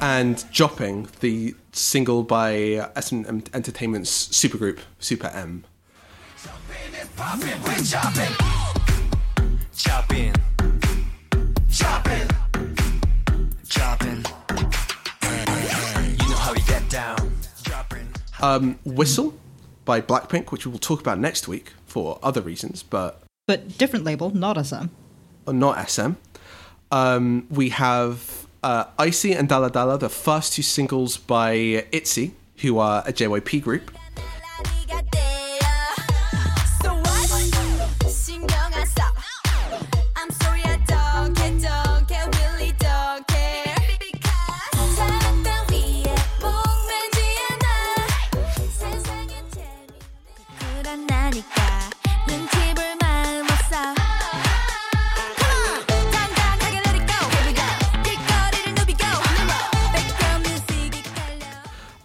and Jopping, the single by SM Entertainment's supergroup Super M chopping chopping chopping you know how we get down dropping Um, Whistle by Blackpink, which we will talk about next week for other reasons, but But different label, not SM. not SM. Um, we have uh, Icy and Dalla Dalla, the first two singles by ITZY, who are a JYP group.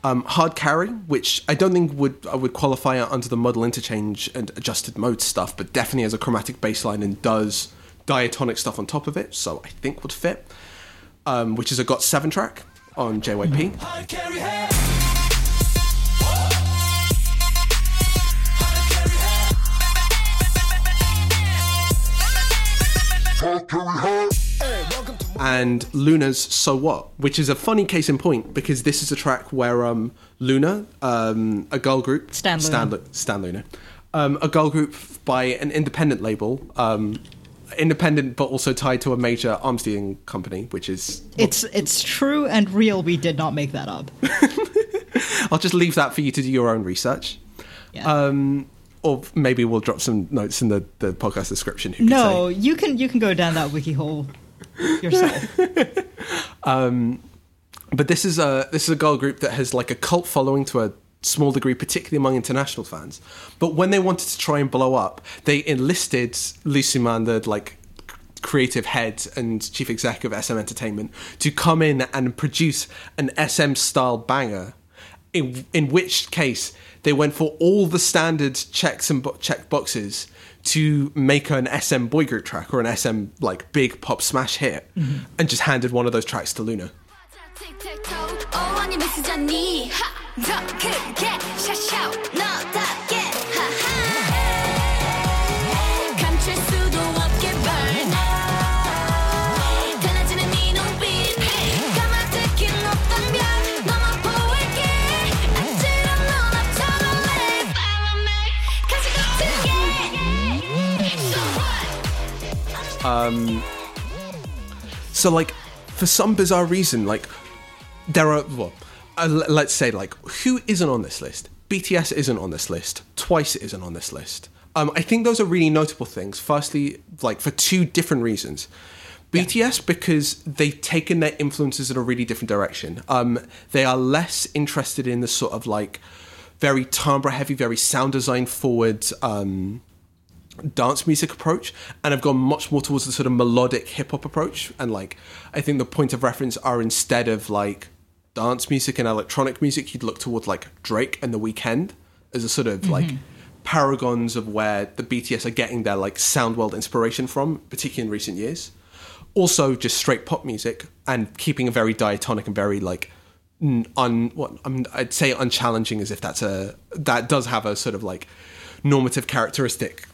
Um, hard carry, which I don't think would I would qualify under the modal interchange and adjusted mode stuff, but definitely has a chromatic bassline and does diatonic stuff on top of it, so I think would fit. Um, which is a GOT7 track on JYP. And LOONA's "So What," which is a funny case in point because this is a track where um, LOONA, um, a girl group, Stan LOONA. Stan, Lu- Stan LOONA, um, a girl group by an independent label, um, independent but also tied to a major arms dealing company, which is It's it's true and real. We did not make that up. [laughs] I'll just leave that for you to do your own research. Yeah. Um, or maybe we'll drop some notes in the, the podcast description. Who no, say? you can you can go down that wiki hole yourself. [laughs] Um, but this is a this is a girl group that has like a cult following to a small degree, particularly among international fans. But when they wanted to try and blow up, they enlisted Lee Soo-man, the like creative head and chief exec of SM Entertainment, to come in and produce an SM style banger. In in which case they went for all the standard checks and bo- check boxes to make an SM boy group track or an SM like big pop smash hit, mm-hmm. and just handed one of those tracks to LOONA. What? So, like, for some bizarre reason, like, there are, well, uh, let's say, like, who isn't on this list? BTS isn't on this list. Twice isn't on this list. Um, I think those are really notable things. Firstly, like, for two different reasons. BTS, because they've taken their influences in a really different direction. Um, they are less interested in the sort of, like, very timbre heavy, very sound design forward, um, dance music approach and I've gone much more towards the sort of melodic hip hop approach. And like I think the point of reference are instead of like dance music and electronic music you'd look towards like Drake and The Weeknd as a sort of mm-hmm. like paragons of where the BTS are getting their like sound world inspiration from particularly in recent years. Also just straight pop music and keeping a very diatonic and very like un what I'm, I'd say unchallenging as if that's a that does have a sort of like normative characteristic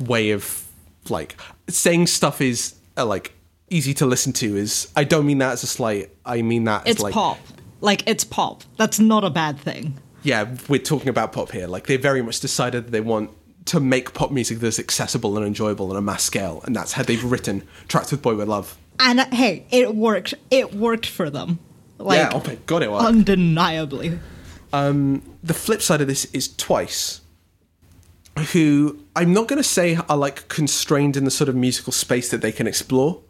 way of like saying stuff is uh, like easy to listen to is I don't mean that as a slight I mean that as It's like pop. Like it's pop. That's not a bad thing. yeah we're talking about pop here like they very much decided that they want to make pop music that's accessible and enjoyable on a mass scale and that's how they've written tracks with Boy With Luv And uh, hey, it worked. It worked for them. Like yeah oh my god it was undeniably. Um, the flip side of this is twice who i'm not going to say are like constrained in the sort of musical space that they can explore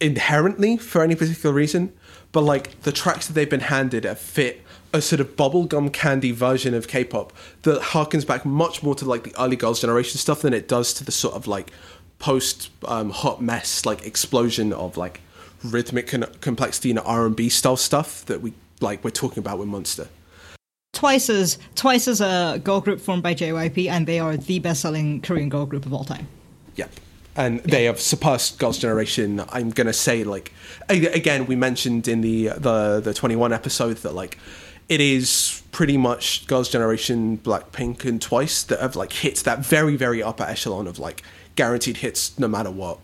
inherently for any particular reason but like the tracks that they've been handed have fit a sort of bubblegum candy version of k-pop that harkens back much more to like the early girls generation stuff than it does to the sort of like post um, hot mess like explosion of like rhythmic con- complexity and r&b style stuff that we like we're talking about with monster Twice as Twice is a girl group formed by JYP, and they are the best-selling Korean girl group of all time. Yep. And they have surpassed Girls' Generation. I'm gonna say like again, we mentioned in the the the 2NE1 episode that like it is pretty much Girls' Generation, Blackpink, and Twice that have like hit that very very upper echelon of like guaranteed hits no matter what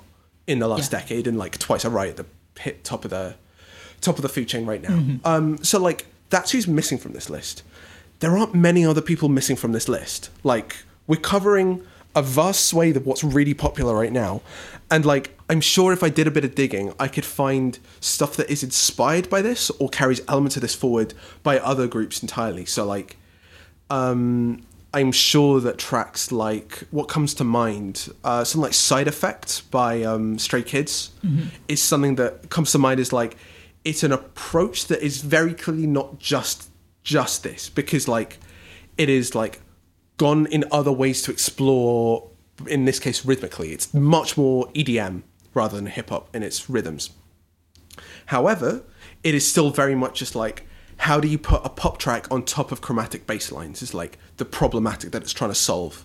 in the last Yeah. decade, and like Twice are right at the hit top of the top of the food chain right now. Um, so like that's who's missing from this list. There aren't many other people missing from this list. Like we're covering a vast swathe of what's really popular right now. And like, I'm sure if I did a bit of digging, I could find stuff that is inspired by this or carries elements of this forward by other groups entirely. So like, um, I'm sure that tracks like what comes to mind, uh, something like "Side Effect" by um, Stray Kids, is something that comes to mind as like it's an approach that is very clearly not just just this because like it is like gone in other ways to explore. In this case, rhythmically, it's much more EDM rather than hip hop in its rhythms. However, it is still very much just like how do you put a pop track on top of chromatic bass lines is like the problematic that it's trying to solve.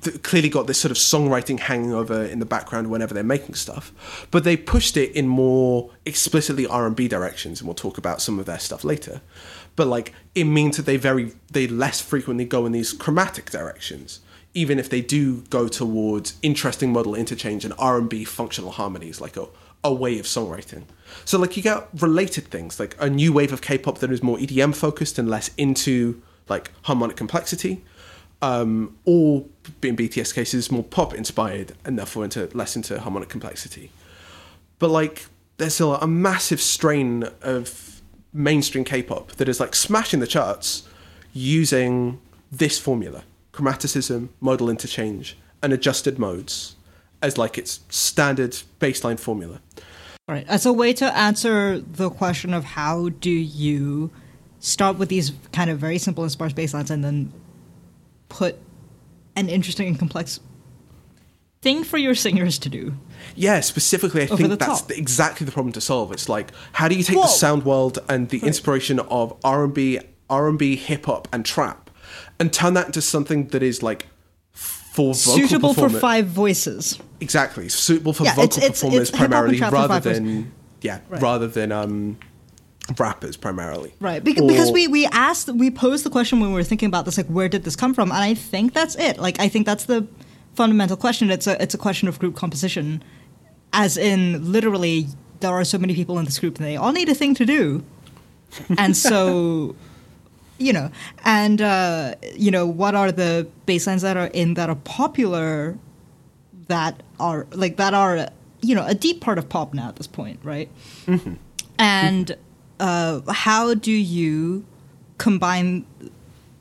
th- clearly got this sort of songwriting hanging over in the background whenever they're making stuff but they pushed it in more explicitly r&b directions and we'll talk about some of their stuff later. But like it means that they very they less frequently go in these chromatic directions even if they do go towards interesting modal interchange and r&b functional harmonies like a, a way of songwriting. So like you get related things like a new wave of k-pop that is more edm focused and less into like harmonic complexity um, or in bts cases more pop inspired and therefore into less into harmonic complexity but like there's a, a massive strain of mainstream K-pop that is like smashing the charts using this formula: chromaticism, modal interchange, and adjusted modes as like its standard baseline formula. Right. As a way to answer the question of how do you start with these kind of very simple and sparse bass lines and then put an interesting and complex thing for your singers to do. Yeah, specifically, I think that's top. exactly the problem to solve. It's like how do you take Whoa. the sound world and the inspiration of R and B, R and B, hip hop, and trap, and turn that into something that is like for vocal Suitable for five voices. exactly suitable for Yeah, vocal it's- it's- performers it's primarily rather five voices. than yeah Right. rather than um rappers primarily Right. Because, because we, we asked, we posed the question when we were thinking about this, like, where did this come from? And I think that's it. Like, I think that's the fundamental question. It's a, it's a question of group composition. As in, literally, there are so many people in this group and they all need a thing to do. [laughs] And so, you know, and, uh, you know, what are the bass lines that are in that are popular that are, like, that are, you know, a deep part of pop now at this point, right? And uh, how do you combine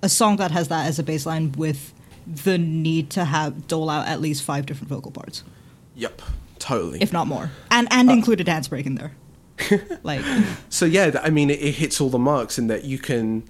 a song that has that as a bass line with the need to have dole out at least five different vocal parts, yep totally. If not more, and and include a dance break in there? [laughs] like, so yeah i mean it, it hits all the marks in that you can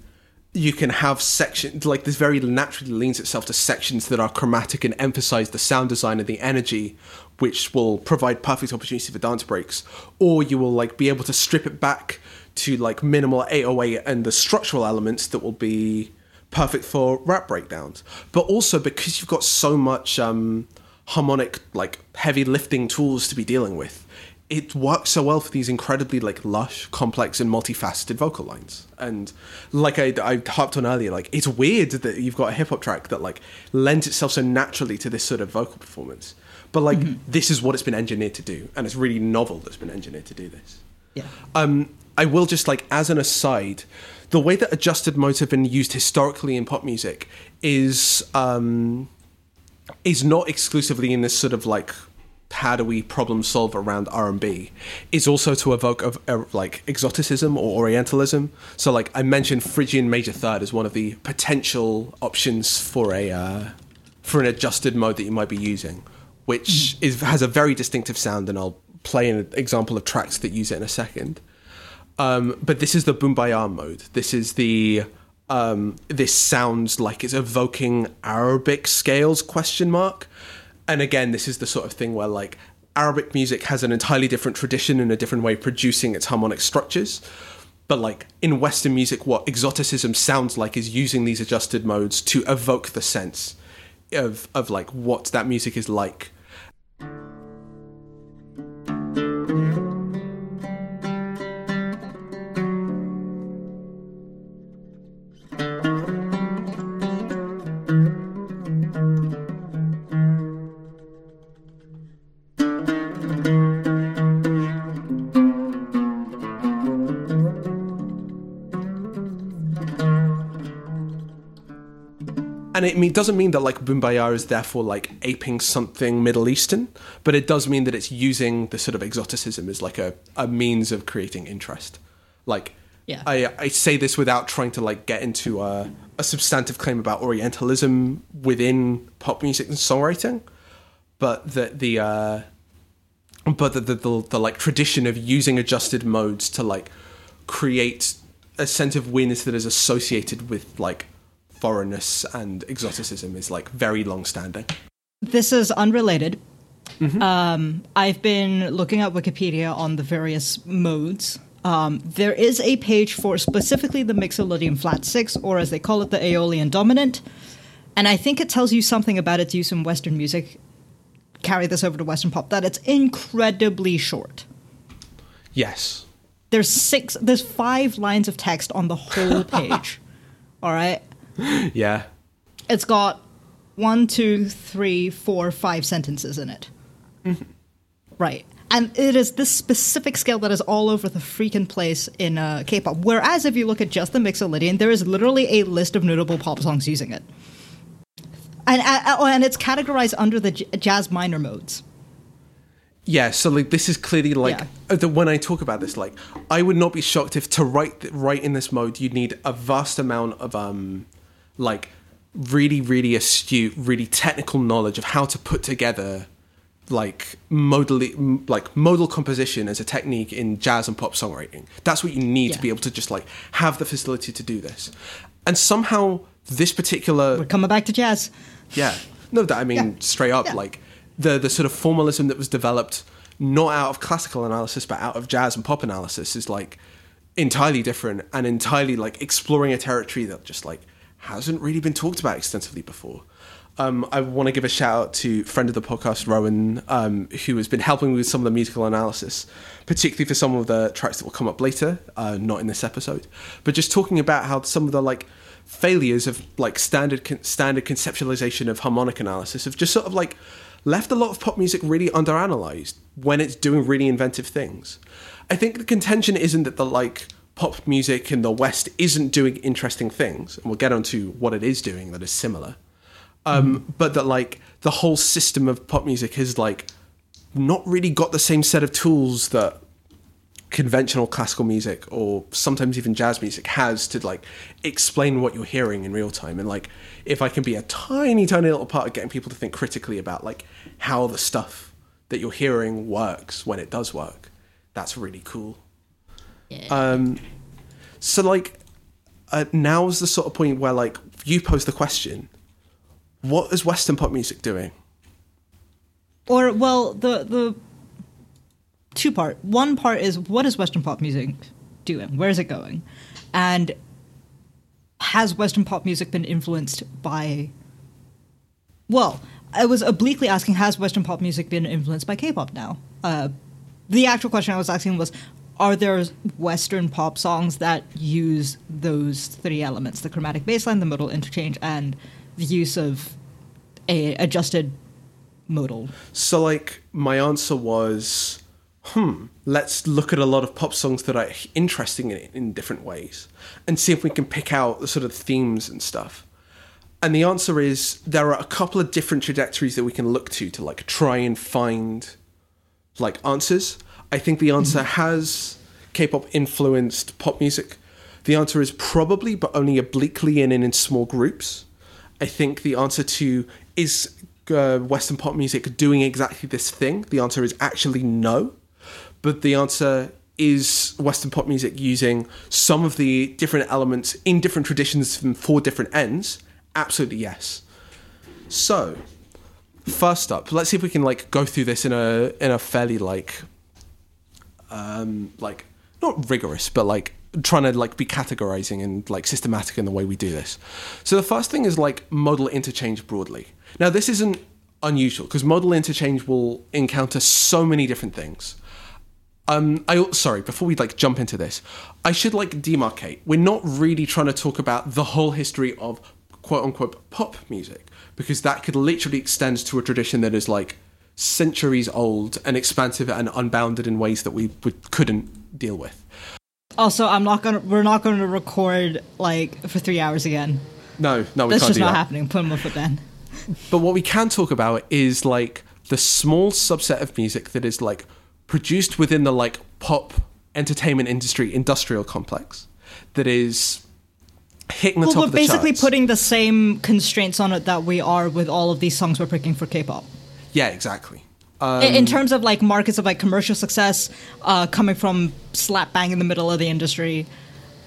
you can have sections like this very naturally leans itself to sections that are chromatic and emphasize the sound design and the energy which will provide perfect opportunity for dance breaks. Or you will like be able to strip it back to like minimal 808 and the structural elements that will be perfect for rap breakdowns but also because you've got so much um harmonic like heavy lifting tools to be dealing with it works so well for these incredibly like lush, complex, and multifaceted vocal lines. And like I, I harped on earlier, like it's weird that you've got a hip hop track that like lends itself so naturally to this sort of vocal performance. But like this is what it's been engineered to do, and it's really novel that's been engineered to do this. yeah, Um, I will just like as an aside, the way that adjusted modes have been used historically in pop music is um, is not exclusively in this sort of like how do we problem solve around R&B is also to evoke of uh, like exoticism or orientalism. So like I mentioned Phrygian major third as one of the potential options for a uh, for an adjusted mode that you might be using which is has a very distinctive sound and I'll play an example of tracks that use it in a second um, but this is the Boombayah mode. This is the um, this sounds like it's evoking Arabic scales question mark. And again, this is the sort of thing where like Arabic music has an entirely different tradition and a different way of producing its harmonic structures. But like in Western music, what exoticism sounds like is using these adjusted modes to evoke the sense of of like what that music is like. And it mean, doesn't mean that like Boombayah is therefore like aping something Middle Eastern, but it does mean that it's using the sort of exoticism as like a, a means of creating interest. Like, Yeah. I, I say this without trying to like get into a, a substantive claim about Orientalism within pop music and songwriting, but that the uh, but the, the, the, the like tradition of using adjusted modes to like create a sense of weirdness that is associated with like foreignness and exoticism is like very long standing. This is unrelated. Mm-hmm. Um, I've been looking at Wikipedia on the various modes. Um, there is a page for specifically the Mixolydian Flat 6, or as they call it, the Aeolian Dominant. And I think it tells you something about its use in Western music. Carry this over to Western pop, that it's incredibly short. Yes. There's six, there's five lines of text on the whole [laughs] page. All right? [laughs] Yeah. it's got one, two, three, four, five sentences in it. Right. And it is this specific scale that is all over the freaking place in uh, K-pop. Whereas if you look at just the Mixolydian, there is literally a list of notable pop songs using it, and uh, oh, and it's categorized under the j- jazz minor modes. Yeah, so like this is clearly like Yeah. uh, the, when I talk about this, like I would not be shocked if to write write in this mode you'd need a vast amount of um like really really astute, really technical knowledge of how to put together like modally m- like modal composition as a technique in jazz and pop songwriting. That's what you need to be able to just like have the facility to do this. And somehow this particular We're coming back to jazz. yeah. No, that I mean Yeah. straight up, Yeah. like the the sort of formalism that was developed not out of classical analysis but out of jazz and pop analysis is like entirely different and entirely like exploring a territory that just like hasn't really been talked about extensively before. Um, I want to give a shout out to friend of the podcast Rowan, um, who has been helping me with some of the musical analysis, particularly for some of the tracks that will come up later, uh, not in this episode, but just talking about how some of the like failures of like standard con- standard conceptualization of harmonic analysis have just sort of like left a lot of pop music really underanalyzed when it's doing really inventive things. I think the contention isn't that the like pop music in the West isn't doing interesting things, and we'll get onto what it is doing that is similar. Um, but that like the whole system of pop music has like not really got the same set of tools that conventional classical music or sometimes even jazz music has to like explain what you're hearing in real time. And like if i can be a tiny tiny little part of getting people to think critically about like how the stuff that you're hearing works when it does work that's really cool um so like uh, now is the sort of point where like you pose the question what is western pop music doing Or well, the the two part. One part is what is Western pop music doing? Where is it going? And has Western pop music been influenced by? Well, I was obliquely asking, has Western pop music been influenced by K-pop now? Uh, the actual question I was asking was, are there Western pop songs that use those three elements: the chromatic bassline, the modal interchange, and the use of a adjusted modal So, like, my answer was, hmm, let's look at a lot of pop songs that are interesting in, in different ways and see if we can pick out the sort of themes and stuff. And the answer is there are a couple of different trajectories that we can look to to, like, try and find, like, answers. I think the answer has K pop influenced pop music. The answer is probably, but only obliquely and in, in small groups. I think the answer to is uh, Western pop music doing exactly this thing? The answer is actually no. But the answer is Western pop music using some of the different elements in different traditions from four different ends? Absolutely yes. So, first up, let's see if we can like go through this in a in a fairly like um like not rigorous but like trying to like be categorizing and like systematic in the way we do this so the first thing is like modal interchange broadly Now, this isn't unusual because modal interchange will encounter so many different things. Um, I sorry. Before we like jump into this, I should like demarcate. We're not really trying to talk about the whole history of quote unquote pop music because that could literally extend to a tradition that is like centuries old and expansive and unbounded in ways that we, we couldn't deal with. Also, I'm not gonna. We're not going to record like for three hours again. No, no, we That's can't just not that. happening. Put my foot down. But what we can talk about is like the small subset of music that is like produced within the like pop entertainment industry industrial complex that is hitting the Well, top we're of the basically charts. putting the same constraints on it that we are with all of these songs we're picking for K-pop. Yeah, exactly. I- in terms of like markets of like commercial success, uh, coming from slap bang in the middle of the industry,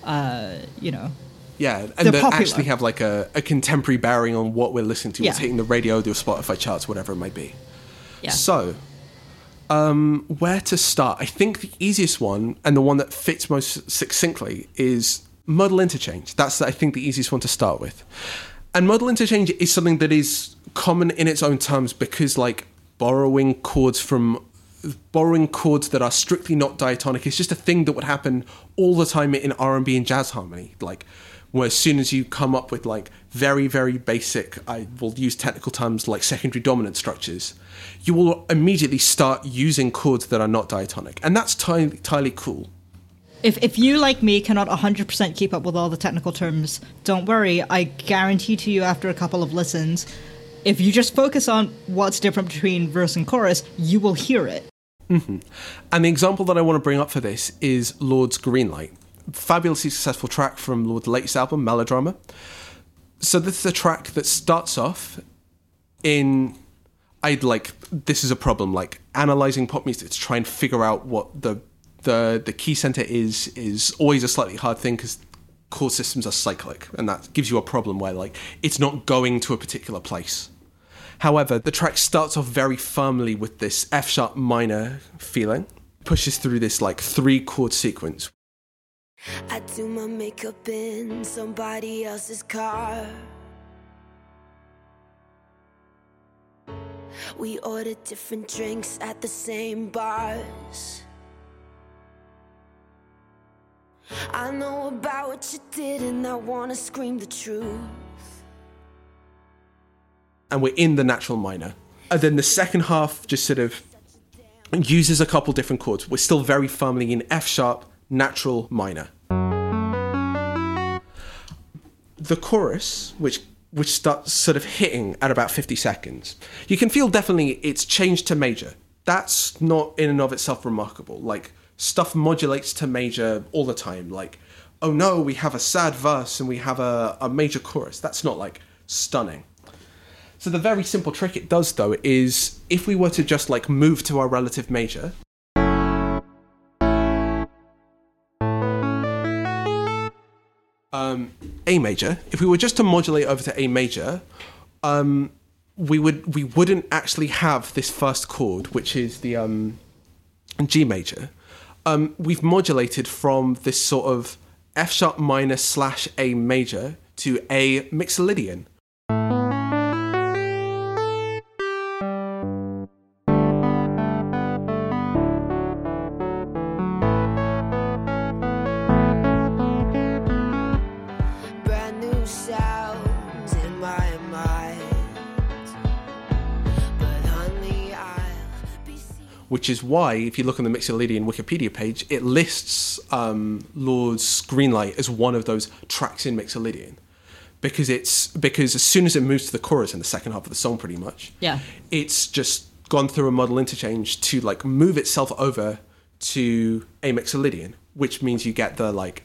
uh, you know. Yeah, and that actually have like a, a contemporary bearing on what we're listening to, what's Yeah. hitting the radio, the Spotify charts, whatever it might be. Yeah. So, um, where to start? I think the easiest one and the one that fits most succinctly is modal interchange. That's I think the easiest one to start with. And modal interchange is something that is common in its own terms because like borrowing chords from borrowing chords that are strictly not diatonic is just a thing that would happen all the time in R&B and jazz harmony. Like where as soon as you come up with like very very basic I will use technical terms like secondary dominant structures you will immediately start using chords that are not diatonic. And that's ti- entirely cool. If, if you, like me, cannot 100% keep up with all the technical terms, don't worry. I guarantee to you, after a couple of listens, if you just focus on what's different between verse and chorus, you will hear it. Mm-hmm. And the example that I want to bring up for this is Lorde's Greenlight. Fabulously successful track from Lorde's latest album, Melodrama. So this is a track that starts off in I'd like this is a problem, like analyzing pop music to try and figure out what the the the key center is is always a slightly hard thing because chord systems are cyclic and that gives you a problem where like it's not going to a particular place. However, the track starts off very firmly with this F sharp minor feeling, pushes through this like three chord sequence. I do my makeup in somebody else's car. We order different drinks at the same bars. I know about what you did, and I wanna scream the truth. and we're in the natural minor. And then the second half just sort of uses a couple different chords. We're still very firmly in F sharp, natural minor. The chorus, which which starts sort of hitting at about 50 seconds, you can feel definitely it's changed to major. That's not in and of itself remarkable. Like stuff modulates to major all the time. Like, oh no, we have a sad verse and we have a, a major chorus. That's not like stunning. So the very simple trick it does though is if we were to just like move to our relative major. Um, A major. If we were just to modulate over to A major, um, we would we wouldn't actually have this first chord, which is the um, G major. Um, we've modulated from this sort of F sharp minor slash A major to A mixolydian. Which is why, if you look on the Mixolydian Wikipedia page, it lists um, Lorde's Greenlight as one of those tracks in Mixolydian. Because it's because as soon as it moves to the chorus in the second half of the song, pretty much, Yeah. it's just gone through a modal interchange to like move itself over to a Mixolydian, which means you get the like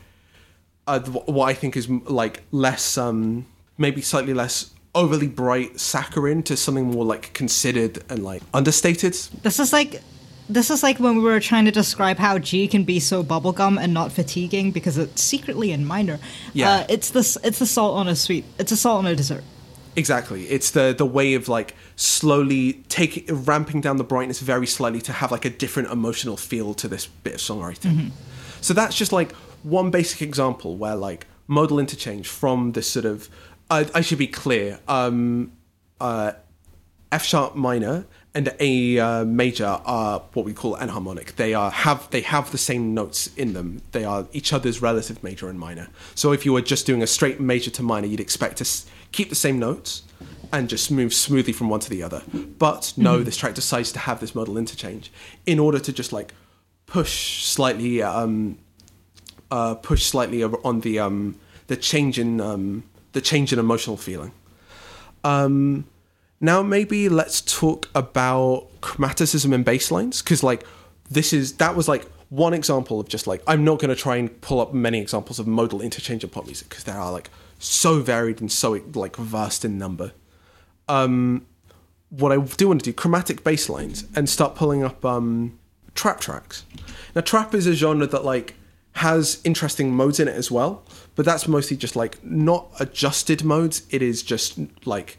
uh, what I think is like less, um, maybe slightly less overly bright saccharine to something more like considered and like understated. This is like this is like when we were trying to describe how Gee can be so bubblegum and not fatiguing because it's secretly in minor. Yeah. Uh, it's this it's the salt on a sweet. It's a salt on a dessert. Exactly. It's the the way of like slowly taking ramping down the brightness very slightly to have like a different emotional feel to this bit of songwriting. So that's just like one basic example where like modal interchange from this sort of I, I should be clear. Um, uh, F sharp minor and A uh, major are what we call enharmonic. They are have they have the same notes in them. They are each other's relative major and minor. So if you were just doing a straight major to minor, you'd expect to s- keep the same notes and just move smoothly from one to the other. But no, this track decides to have this modal interchange in order to just like push slightly um, uh, push slightly on the um, the change in um, the change in emotional feeling. Um, now maybe let's talk about chromaticism and bass lines because like this is that was like one example of just like I'm not going to try and pull up many examples of modal interchange of pop music because they are like so varied and so like vast in number. Um, what I do want to do chromatic bass lines and start pulling up um, trap tracks. Now trap is a genre that like has interesting modes in it as well, but that's mostly just like not adjusted modes. It is just like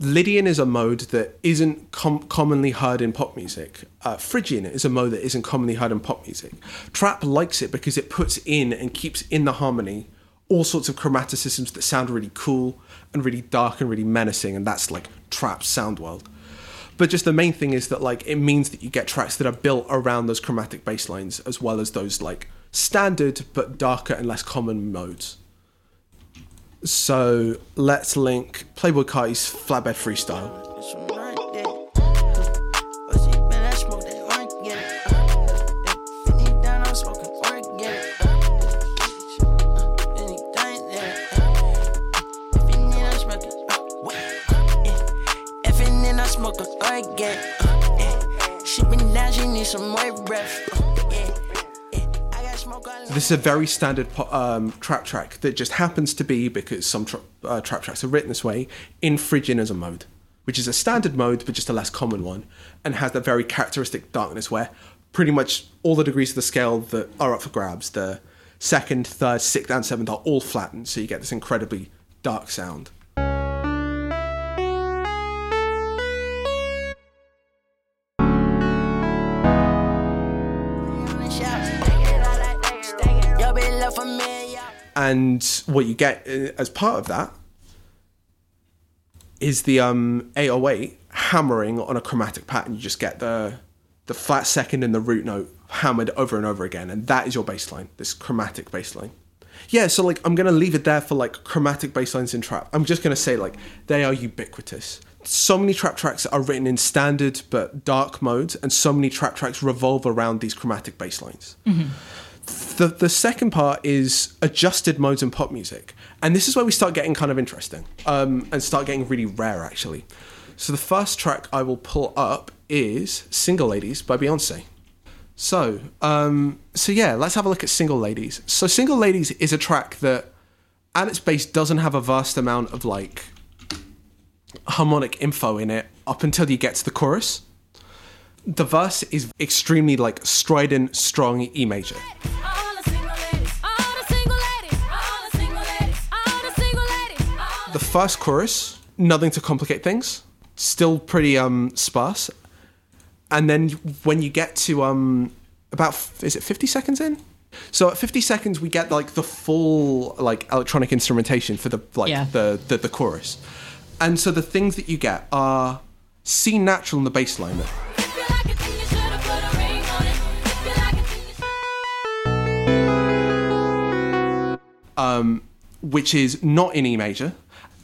Lydian is a mode that isn't com- commonly heard in pop music. Uh, Phrygian is a mode that isn't commonly heard in pop music. Trap likes it because it puts in and keeps in the harmony all sorts of chromaticisms that sound really cool and really dark and really menacing, and that's like trap sound world. But just the main thing is that like it means that you get tracks that are built around those chromatic bass lines as well as those like standard but darker and less common modes. So let's link Playboi Carti's Flatbed Freestyle. Uh. She been down, she need some more breath. This is a very standard um, trap track that just happens to be because some tra- uh, trap tracks are written this way in Phrygian as a mode, which is a standard mode but just a less common one, and has that very characteristic darkness where pretty much all the degrees of the scale that are up for grabs, the second, third, sixth, and seventh are all flattened, so you get this incredibly dark sound. And what you get uh, as part of that is the um 808 hammering on a chromatic pattern. You just get the the flat second and the root note hammered over and over again. And that is your bass line this chromatic bass line yeah so like i'm gonna leave it there for like chromatic bass lines in trap. I'm just gonna say like they are ubiquitous. So many trap tracks are written in standard but dark modes and so many trap tracks revolve around these chromatic bass lines the the second part is adjusted modes in pop music, and this is where we start getting kind of interesting, um, and start getting really rare actually. So the first track I will pull up is "Single Ladies" by Beyonce. So, um, so yeah, let's have a look at "Single Ladies." So, "Single Ladies" is a track that, at its base, doesn't have a vast amount of like harmonic info in it up until you get to the chorus. The verse is extremely like strident, strong E major. The first chorus, nothing to complicate things, still pretty um sparse. And then when you get to um about is it 50 seconds in? So at 50 seconds we get like the full like electronic instrumentation for the like Yeah. the, the the chorus. And so the things that you get are C natural in the bass line. Which is not in E major.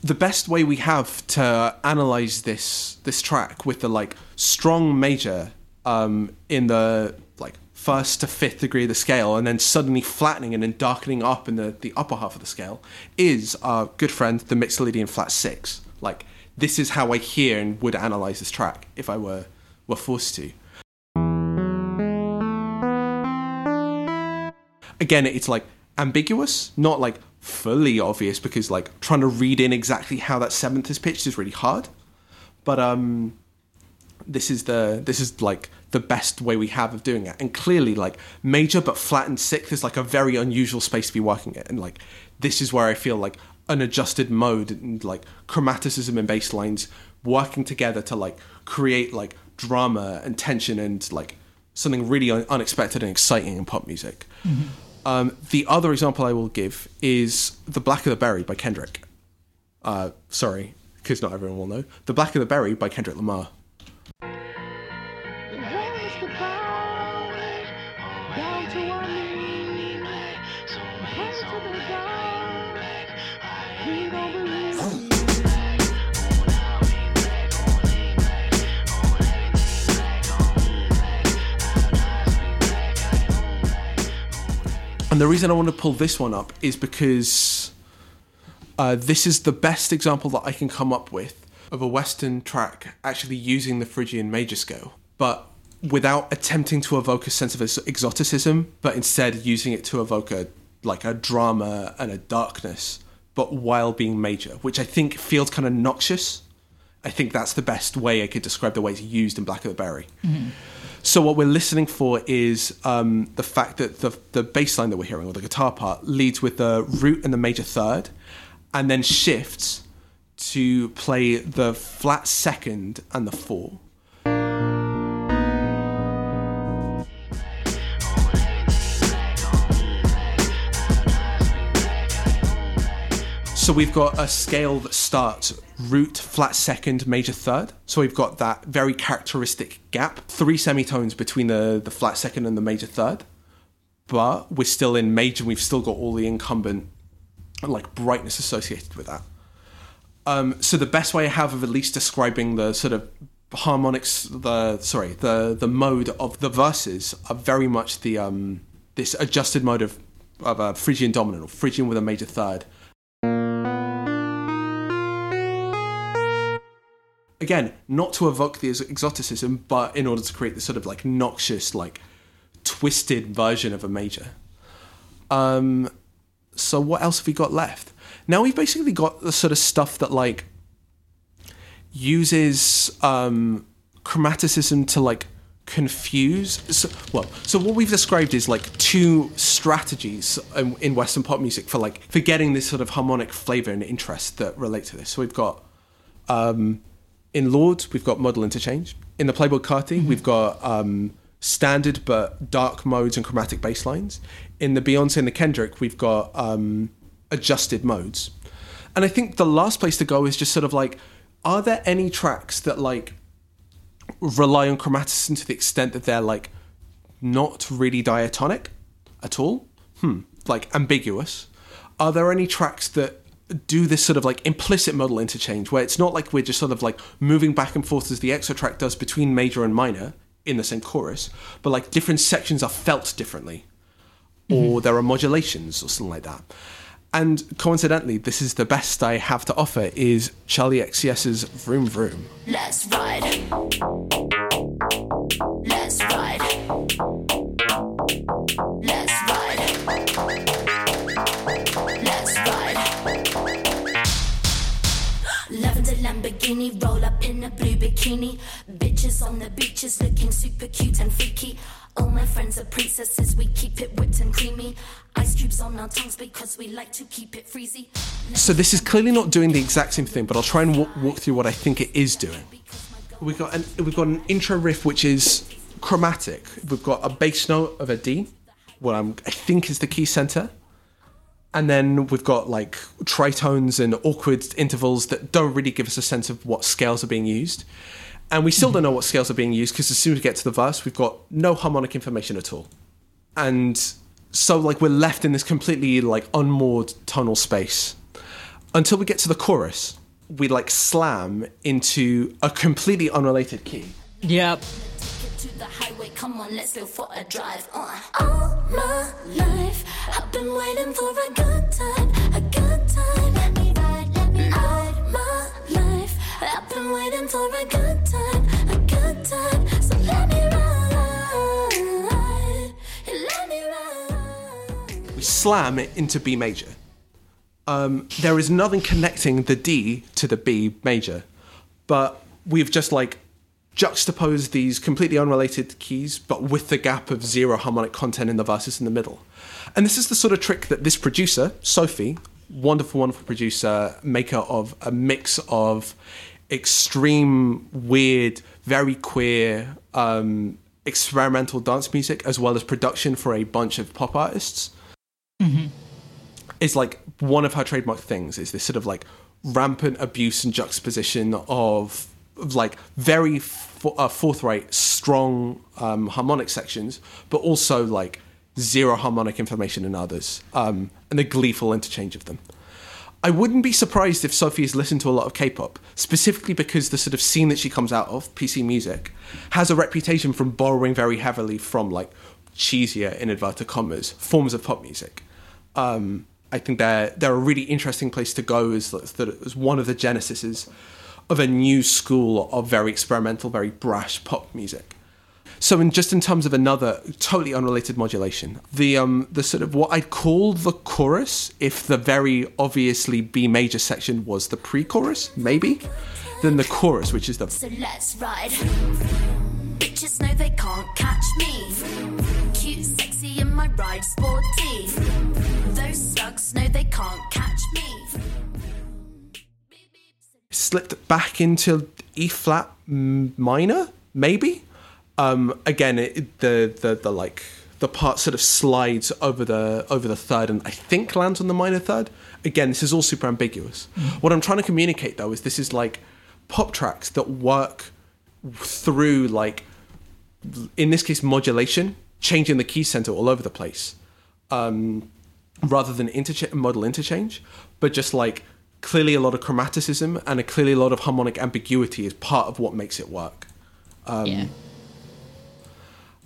The best way we have to analyze this this track with the like strong major um, in the like first to fifth degree of the scale, and then suddenly flattening and then darkening up in the the upper half of the scale is our good friend the Mixolydian flat six. Like this is how I hear and would analyze this track if I were were forced to. again it's like ambiguous not like fully obvious because like trying to read in exactly how that seventh is pitched is really hard. But um this is the this is like the best way we have of doing it. And clearly like major but flattened sixth is like a very unusual space to be working at and like this is where i feel like an adjusted mode and like chromaticism and bass lines working together to like create like drama and tension and like something really un- unexpected and exciting in pop music um, the other example i will give is the blacker the berry by kendrick uh, sorry because not everyone will know. The Blacker the Berry by Kendrick Lamar. And the reason I want to pull this one up is because uh, this is the best example that I can come up with of a Western track actually using the Phrygian major scale, but without attempting to evoke a sense of exoticism, but instead using it to evoke a like a drama and a darkness, but while being major, which I think feels kind of noxious. I think that's the best way I could describe the way it's used in Blacker the Berry. So what we're listening for is um, the fact that the the bass line that we're hearing, or the guitar part, leads with the root and the major third, and then shifts to play the flat second and the four. So we've got a scale that starts root, flat second, major third. So we've got that very characteristic gap, three semitones between the, the flat second and the major third. But we're still in major, and we've still got all the incumbent like brightness associated with that. Um, so the best way I have of at least describing the sort of harmonics, the sorry, the the mode of the verses are very much the um, this adjusted mode of of a Phrygian dominant or Phrygian with a major third. Again, not to evoke the exoticism, but in order to create this sort of like noxious, like twisted version of a major. Um, so what else have we got left? Now we've basically got the sort of stuff that like uses um, chromaticism to like confuse. So, well, so what we've described is like two strategies in, in Western pop music for like for getting this sort of harmonic flavor and interest that relate to this. So we've got um, in Lorde's, we've got modal interchange. In the Playboi Carti, we've got um, standard but dark modes and chromatic bass lines. In the Beyonce and the Kendrick, we've got um, adjusted modes. And I think the last place to go is just sort of like, are there any tracks that like rely on chromaticism to the extent that they're like not really diatonic at all? Hmm, like ambiguous. Are there any tracks that do this sort of like implicit modal interchange where it's not like we're just sort of like moving back and forth as the extra track does between major and minor in the same chorus, but like different sections are felt differently, or mm-hmm. there are modulations or something like that. And coincidentally, this is the best I have to offer is Charli XCX's Vroom Vroom. Let's ride. Lavender roll up in a blue bikini. Bitches on the beaches looking super cute and freaky. All my friends are princesses, we keep it whipped and creamy. Ice cubes on our tongues because we like to keep it freezy. So this is clearly not doing the exact same thing, but I'll try and walk, walk through what I think it is doing. We've got an we've got an intro riff which is chromatic. We've got a bass note of a D, what I'm, I think is the key center, and then we've got like tritones and awkward intervals that don't really give us a sense of what scales are being used. And we still mm-hmm. don't know what scales are being used because as soon as we get to the verse, we've got no harmonic information at all. And so like we're left in this completely like unmoored tonal space until we get to the chorus. We like slam into a completely unrelated key. Yep. To the highway, come on, let's go for a drive. Uh. All my life, I've been waiting for a good time, a good time. Let me ride, let me ride. All my life, I've been waiting for a good time, a good time. So let me ride, let me ride. We slam it into B major. Um, there is nothing connecting the D to the B major, but we've just like juxtaposed these completely unrelated keys, but with the gap of zero harmonic content in the verses in the middle. And this is the sort of trick that this producer, Sophie, wonderful, wonderful producer, maker of a mix of extreme, weird, very queer, um, experimental dance music, as well as production for a bunch of pop artists is like one of her trademark things is this sort of like rampant abuse and juxtaposition of like very fo- uh, forthright, strong um, harmonic sections, but also like zero harmonic information in others, um, and the gleeful interchange of them. I wouldn't be surprised if Sophie has listened to a lot of K-pop, specifically because the sort of scene that she comes out of, PC music, has a reputation from borrowing very heavily from like cheesier, in inverted commas, forms of pop music. Um, I think they're they're a really interesting place to go as as one of the genesises of a new school of very experimental, very brash pop music. So, in just in terms of another totally unrelated modulation, the um the sort of what I'd call the chorus, if the very obviously B major section was the pre-chorus, maybe, then the chorus, which is the So let's ride. Bitches know they can't catch me. Cute, sexy, and my ride sporty. Those slugs know they can't catch me. Slipped back into E flat minor, maybe. Um, again, it, the the the like the part sort of slides over the over the third, and I think lands on the minor third. Again, this is all super ambiguous. What I'm trying to communicate though is this is like pop tracks that work through like in this case modulation, changing the key center all over the place um, rather than intercha- modal interchange, but just like clearly a lot of chromaticism and a clearly a lot of harmonic ambiguity is part of what makes it work. Um, yeah.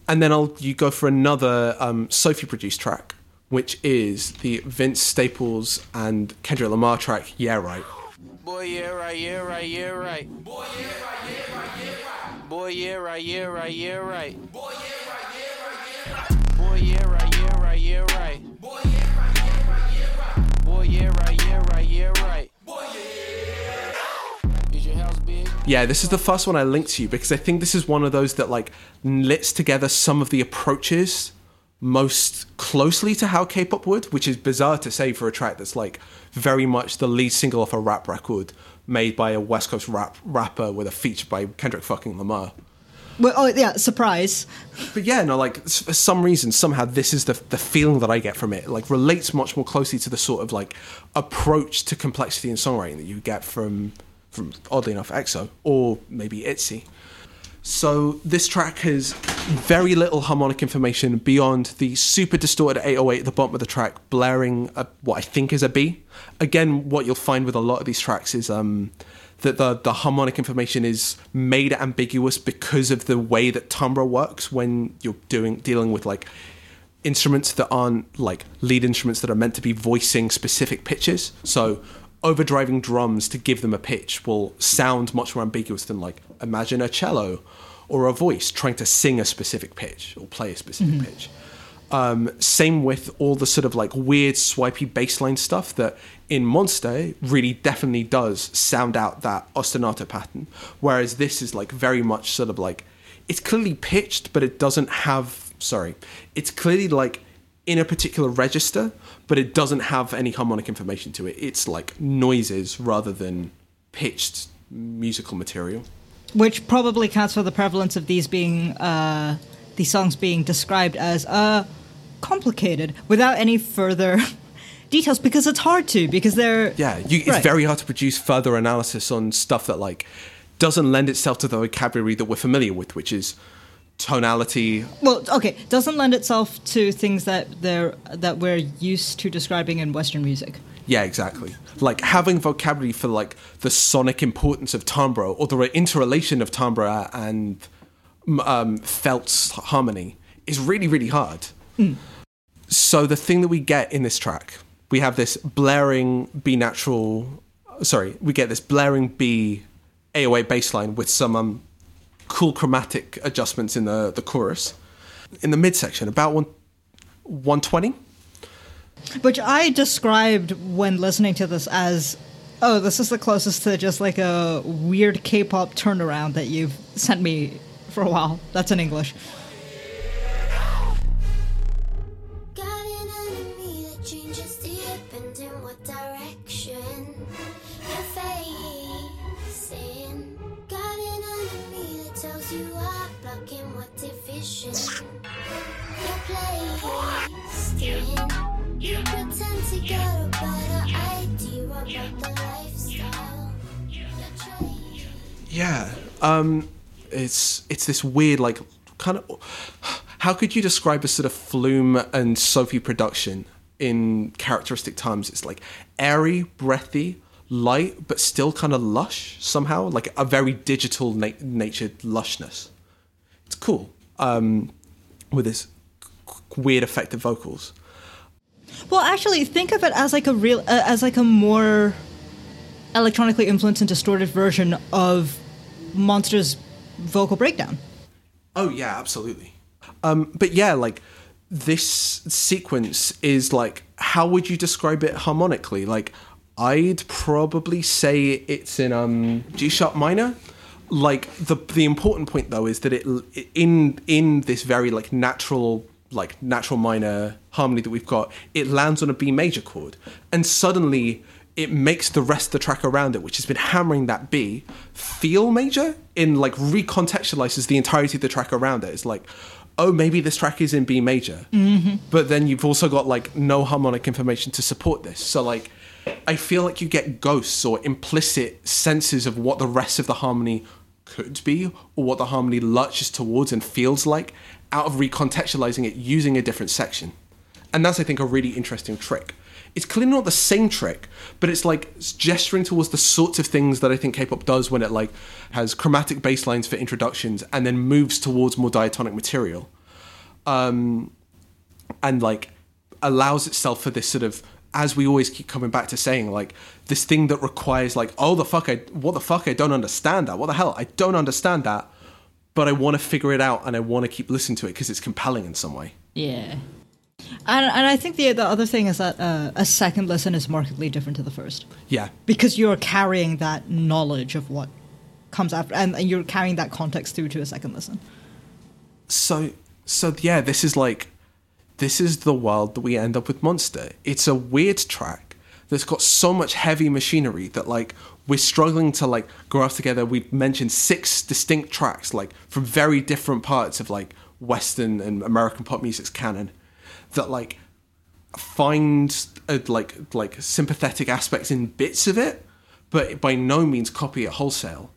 And then I'll you go for another um, Sophie produced track, which is the Vince Staples and Kendrick Lamar track. Yeah, right. Boy, yeah, right, yeah, right, yeah, right. Boy, yeah, right, yeah, right, yeah, right. Boy, yeah, right, yeah, right, yeah, right. Boy, yeah, right, yeah, Yeah, this is the first one I linked to you because I think this is one of those that like knits together some of the approaches most closely to how K-pop would, which is bizarre to say for a track that's like very much the lead single off a rap record made by a West Coast rap rapper with a feature by Kendrick fucking Lamar. Well, oh yeah, surprise. But yeah, no, like for some reason, somehow this is the the feeling that I get from it. It, Like relates much more closely to the sort of like approach to complexity in songwriting that you get from from oddly enough EXO or maybe ITZY. So this track has very little harmonic information beyond the super distorted 808 at the bottom of the track, blaring a, what I think is a B. Again, what you'll find with a lot of these tracks is um, that the, the harmonic information is made ambiguous because of the way that timbre works when you're doing dealing with like instruments that aren't like lead instruments that are meant to be voicing specific pitches. So overdriving drums to give them a pitch will sound much more ambiguous than like imagine a cello or a voice trying to sing a specific pitch or play a specific pitch. Um, same with all the sort of like weird swipey bassline stuff that in Monster really definitely does sound out that ostinato pattern, whereas this is like very much sort of like it's clearly pitched, but it doesn't have. Sorry, it's clearly like in a particular register, but it doesn't have any harmonic information to it. It's like noises rather than pitched musical material. which probably accounts for the prevalence of these being uh, these songs being described as uh, complicated without any further [laughs] details because it's hard to because they're Yeah, you, it's Right. very hard to produce further analysis on stuff that like doesn't lend itself to the vocabulary that we're familiar with, which is tonality. well okay doesn't lend itself to things that they're that we're used to describing in Western music. Yeah, exactly. Like having vocabulary for like the sonic importance of timbre or the interrelation of timbre and um, Felt's harmony is really, really hard. So the thing that we get in this track, we have this blaring B natural. Sorry, we get this blaring B 808 bass line with some um, cool chromatic adjustments in the the chorus. In the midsection, about one one twenty. Which I described when listening to this as, oh, this is the closest to just like a weird K-pop turnaround that you've sent me for a while. That's in English. You're. You pretend to get a better idea Yeah. Um it's it's this weird like kind of how could you describe a sort of Flume and Sophie production in characteristic times? It's like airy, breathy, light, but still kind of lush somehow, like a very digital na- natured lushness. It's cool. Um with this weird effective vocals. Well, actually, think of it as like a real, uh, as like a more electronically influenced and distorted version of Monster's vocal breakdown. Oh yeah, absolutely. Um, but yeah, like this sequence is like, how would you describe it harmonically? Like, I'd probably say it's in um, G sharp minor. Like the the important point though is that it in in this very like natural like natural minor harmony that we've got, it lands on a B major chord, and suddenly it makes the rest of the track around it, which has been hammering that B, feel major in like recontextualizes the entirety of the track around it. It's like, oh, maybe this track is in B major, mm-hmm. but then you've also got like no harmonic information to support this. So like, I feel like you get ghosts or implicit senses of what the rest of the harmony could be or what the harmony lurches towards and feels like out of recontextualizing it using a different section. And that's, I think, a really interesting trick. It's clearly not the same trick, but it's like gesturing towards the sorts of things that I think K-pop does when it like has chromatic bass lines for introductions and then moves towards more diatonic material, um, and like allows itself for this sort of as we always keep coming back to saying like this thing that requires like oh the fuck I what the fuck I don't understand that what the hell I don't understand that, but I want to figure it out and I want to keep listening to it because it's compelling in some way. Yeah. And, and I think the the other thing is that uh, a second listen is markedly different to the first Yeah, because you're carrying that knowledge of what comes after, and, and you're carrying that context through to a second listen. so so yeah this is like this is the world that we end up with monster it's a weird track that's got so much heavy machinery that like we're struggling to like graph together. We've mentioned six distinct tracks like from very different parts of like western and american pop music's canon that like find uh, like like sympathetic aspects in bits of it but by no means copy it wholesale.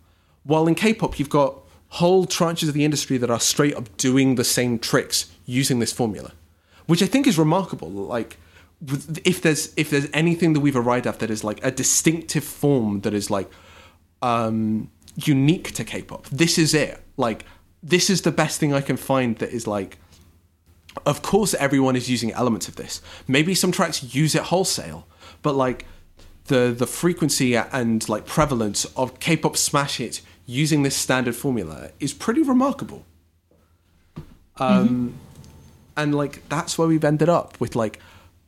While in K-pop you've got whole tranches of the industry that are straight up doing the same tricks using this formula, which I think is remarkable. Like, if there's if there's anything that we've arrived at that is like a distinctive form that is like um, unique to K-pop, this is it. Like, this is the best thing I can find that is like. Of course, everyone is using elements of this. Maybe some tracks use it wholesale, but like the the frequency and like prevalence of K-pop smash hits using this standard formula is pretty remarkable. Um, and like that's where we've ended up with like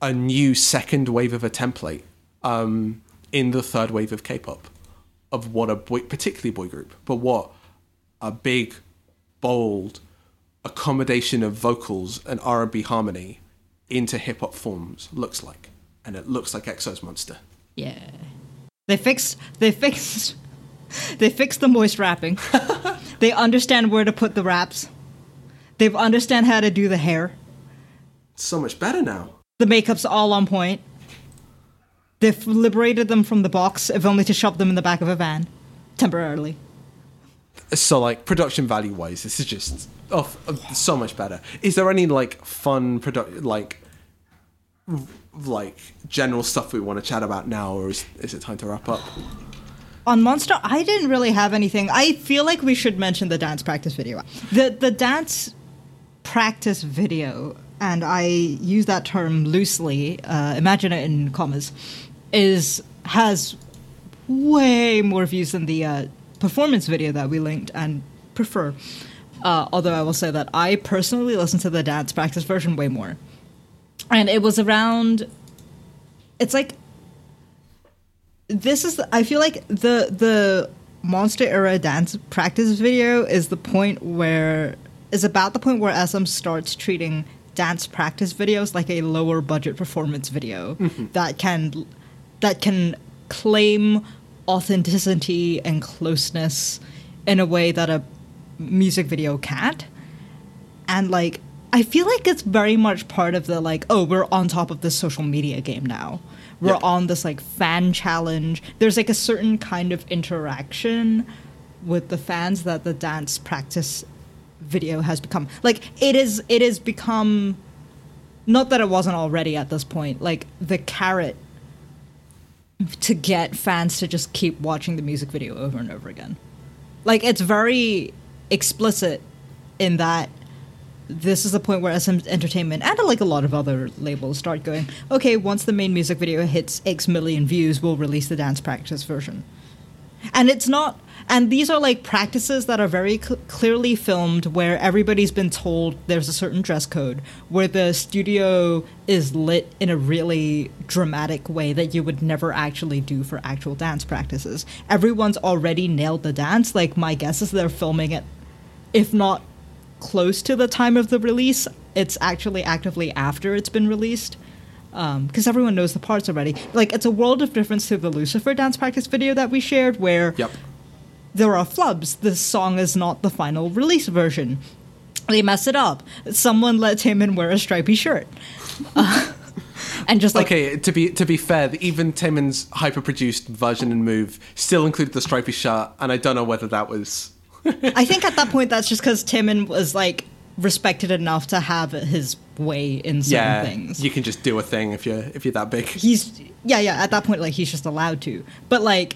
a new second wave of a template um, in the third wave of K-pop of what a boy, particularly boy group, but what a big, bold accommodation of vocals and R&B harmony into hip hop forms looks like, and it looks like EXO's Monster. Yeah. They fixed. They fixed. [laughs] They fixed the moist rapping. [laughs] they understand where to put the raps. They understand how to do the hair. so much better now. The makeup's all on point. They've liberated them from the box, if only to shove them in the back of a van, temporarily. So like production value wise, this is just oh, oh so much better. Is there any like fun product like like general stuff we want to chat about now, or is, is it time to wrap up? On Monster, I didn't really have anything. I feel like we should mention the dance practice video. The the dance practice video, and I use that term loosely. Uh, imagine it in commas. Is has way more views than the uh, performance video that we linked and prefer. Uh, although I will say that I personally listen to the dance practice version way more, and it was around. It's like this is I feel like the the monster era dance practice video is the point where is about the point where SM starts treating dance practice videos like a lower budget performance video mm-hmm. that can that can claim authenticity and closeness in a way that a music video can't and like I feel like it's very much part of the like, oh, we're on top of this social media game now. We're Yep. on this like fan challenge. There's like a certain kind of interaction with the fans that the dance practice video has become. Like it is it has become not that it wasn't already at this point, like the carrot to get fans to just keep watching the music video over and over again. Like it's very explicit in that this is the point where SM Entertainment and like a lot of other labels start going, okay, once the main music video hits X million views, we'll release the dance practice version. And it's not, and these are like practices that are very cl- clearly filmed where everybody's been told there's a certain dress code, where the studio is lit in a really dramatic way that you would never actually do for actual dance practices. Everyone's already nailed the dance. Like, my guess is they're filming it, if not close to the time of the release, it's actually actively after it's been released because everyone knows the parts already. Like it's a world of difference to the Lucifer dance practice video that we shared, where Yep. there are flubs. This song is not the final release version. They mess it up. Someone let Taemin wear a stripy shirt, Uh, [laughs] and just like okay, to be to be fair, even Taemin's hyper-produced version and move still included the stripy shirt, and I don't know whether that was. I think at that point that's just because Taemin was like respected enough to have his way in certain Yeah, things. you can just do a thing if you're if you're that big. he's yeah yeah at that point like he's just allowed to but like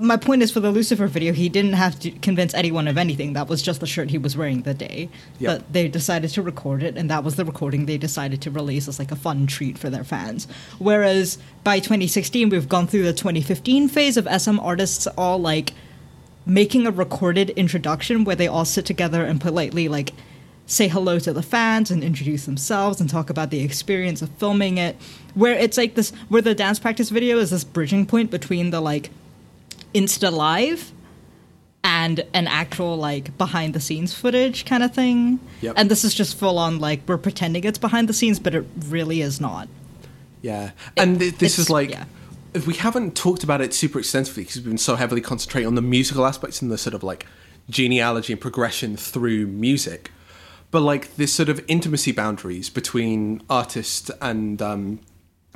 my point is for the lucifer video he didn't have to convince anyone of anything that was just the shirt he was wearing the day Yep. but they decided to record it and that was the recording they decided to release as like a fun treat for their fans whereas by 2016 we've gone through the 2015 phase of sm artists all like making a recorded introduction where they all sit together and politely like say hello to the fans and introduce themselves and talk about the experience of filming it where it's like this where the dance practice video is this bridging point between the like insta live and an actual like behind the scenes footage kind of thing Yep. and this is just full on like we're pretending it's behind the scenes but it really is not Yeah, and th- this is like yeah. We haven't talked about it super extensively because we've been so heavily concentrating on the musical aspects and the sort of like genealogy and progression through music, but like this sort of intimacy boundaries between artist and um,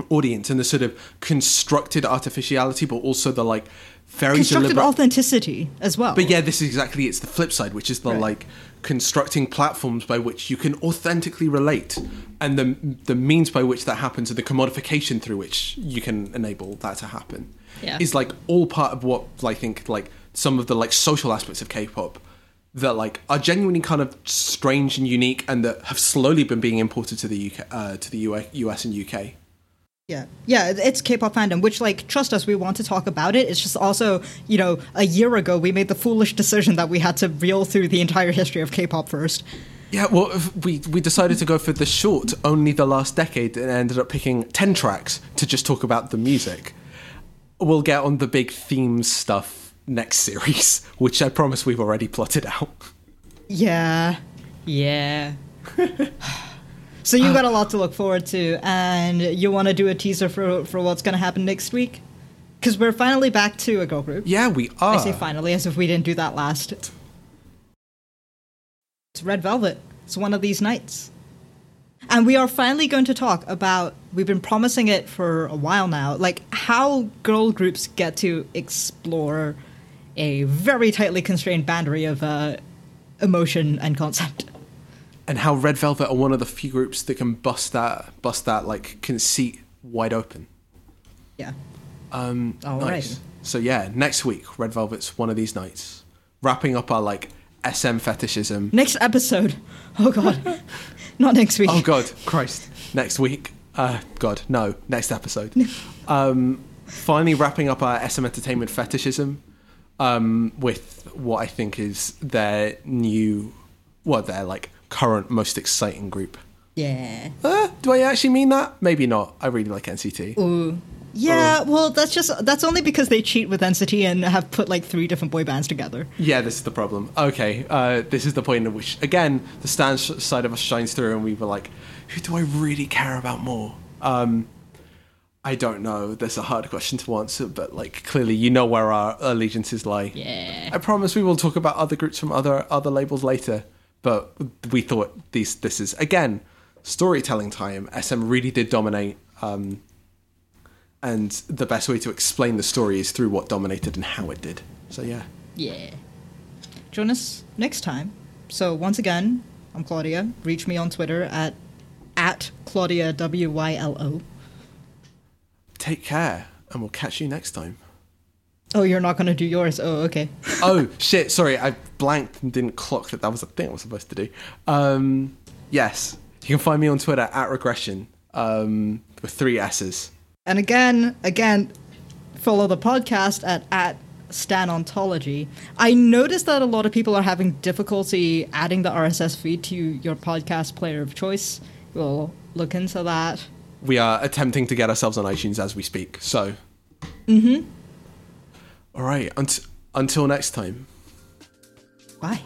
audience and the sort of constructed artificiality, but also the like very constructed deliberate. authenticity as well But yeah, this is exactly it's the flip side, which is the Right. like constructing platforms by which you can authentically relate, and the the means by which that happens, and the commodification through which you can enable that to happen, Yeah. is like all part of what I think like some of the like social aspects of K-pop that like are genuinely kind of strange and unique, and that have slowly been being imported to the UK, uh, to the US, US and UK. Yeah, yeah, it's K-pop fandom. Which, like, trust us, we want to talk about it. It's just also, you know, a year ago we made the foolish decision that we had to reel through the entire history of K-pop first. Yeah, well, we we decided to go for the short, only the last decade, and ended up picking ten tracks to just talk about the music. We'll get on the big themes stuff next series, [laughs] which I promise we've already plotted out. Yeah, yeah. [laughs] so you've got a lot to look forward to, and you want to do a teaser for for what's going to happen next week? Because we're finally back to a girl group. Yeah, we are. I say finally, as if we didn't do that last. It's Red Velvet. It's one of these nights. And we are finally going to talk about, we've been promising it for a while now, like how girl groups get to explore a very tightly constrained boundary of uh, emotion and concept. And how Red Velvet are one of the few groups that can bust that bust that like conceit wide open. Yeah. Um, Alrighty. nice. So yeah, next week, Red Velvet's one of these nights, wrapping up our like SM fetishism. Next episode. Oh, God. [laughs] Not next week. Oh God, Christ! Next week. Uh, God, no. Next episode. um, finally wrapping up our SM entertainment fetishism um, with what I think is their new, well, their like current most exciting group. Yeah. Uh, do I actually mean that? Maybe not. I really like NCT. Ooh. Yeah, well, that's just that's only because they cheat with NCT and have put like three different boy bands together. Yeah, this is the problem. Okay, uh, this is the point at which, again, the stand side of us shines through, and we were like, who do I really care about more? Um, I don't know. That's a hard question to answer, but like clearly, you know where our allegiances lie. Yeah. I promise we will talk about other groups from other other labels later. But we thought these this is again storytelling time. SM really did dominate, um, and the best way to explain the story is through what dominated and how it did. So yeah, Yeah. Join us next time. So once again, I'm Claudia. Reach me on Twitter at at Claudia W Y L O. take care, and we'll catch you next time. Oh, you're not gonna do yours. Oh, okay. [laughs] oh shit! Sorry, I blanked and didn't clock that that was a thing I was supposed to do. Um, yes, you can find me on Twitter at regression um, with three S's. And again, again, follow the podcast at at Stan Ontology. I noticed that a lot of people are having difficulty adding the RSS feed to your podcast player of choice. We'll look into that. We are attempting to get ourselves on iTunes as we speak. So, mm-hmm. All right. Unt- until next time. Bye.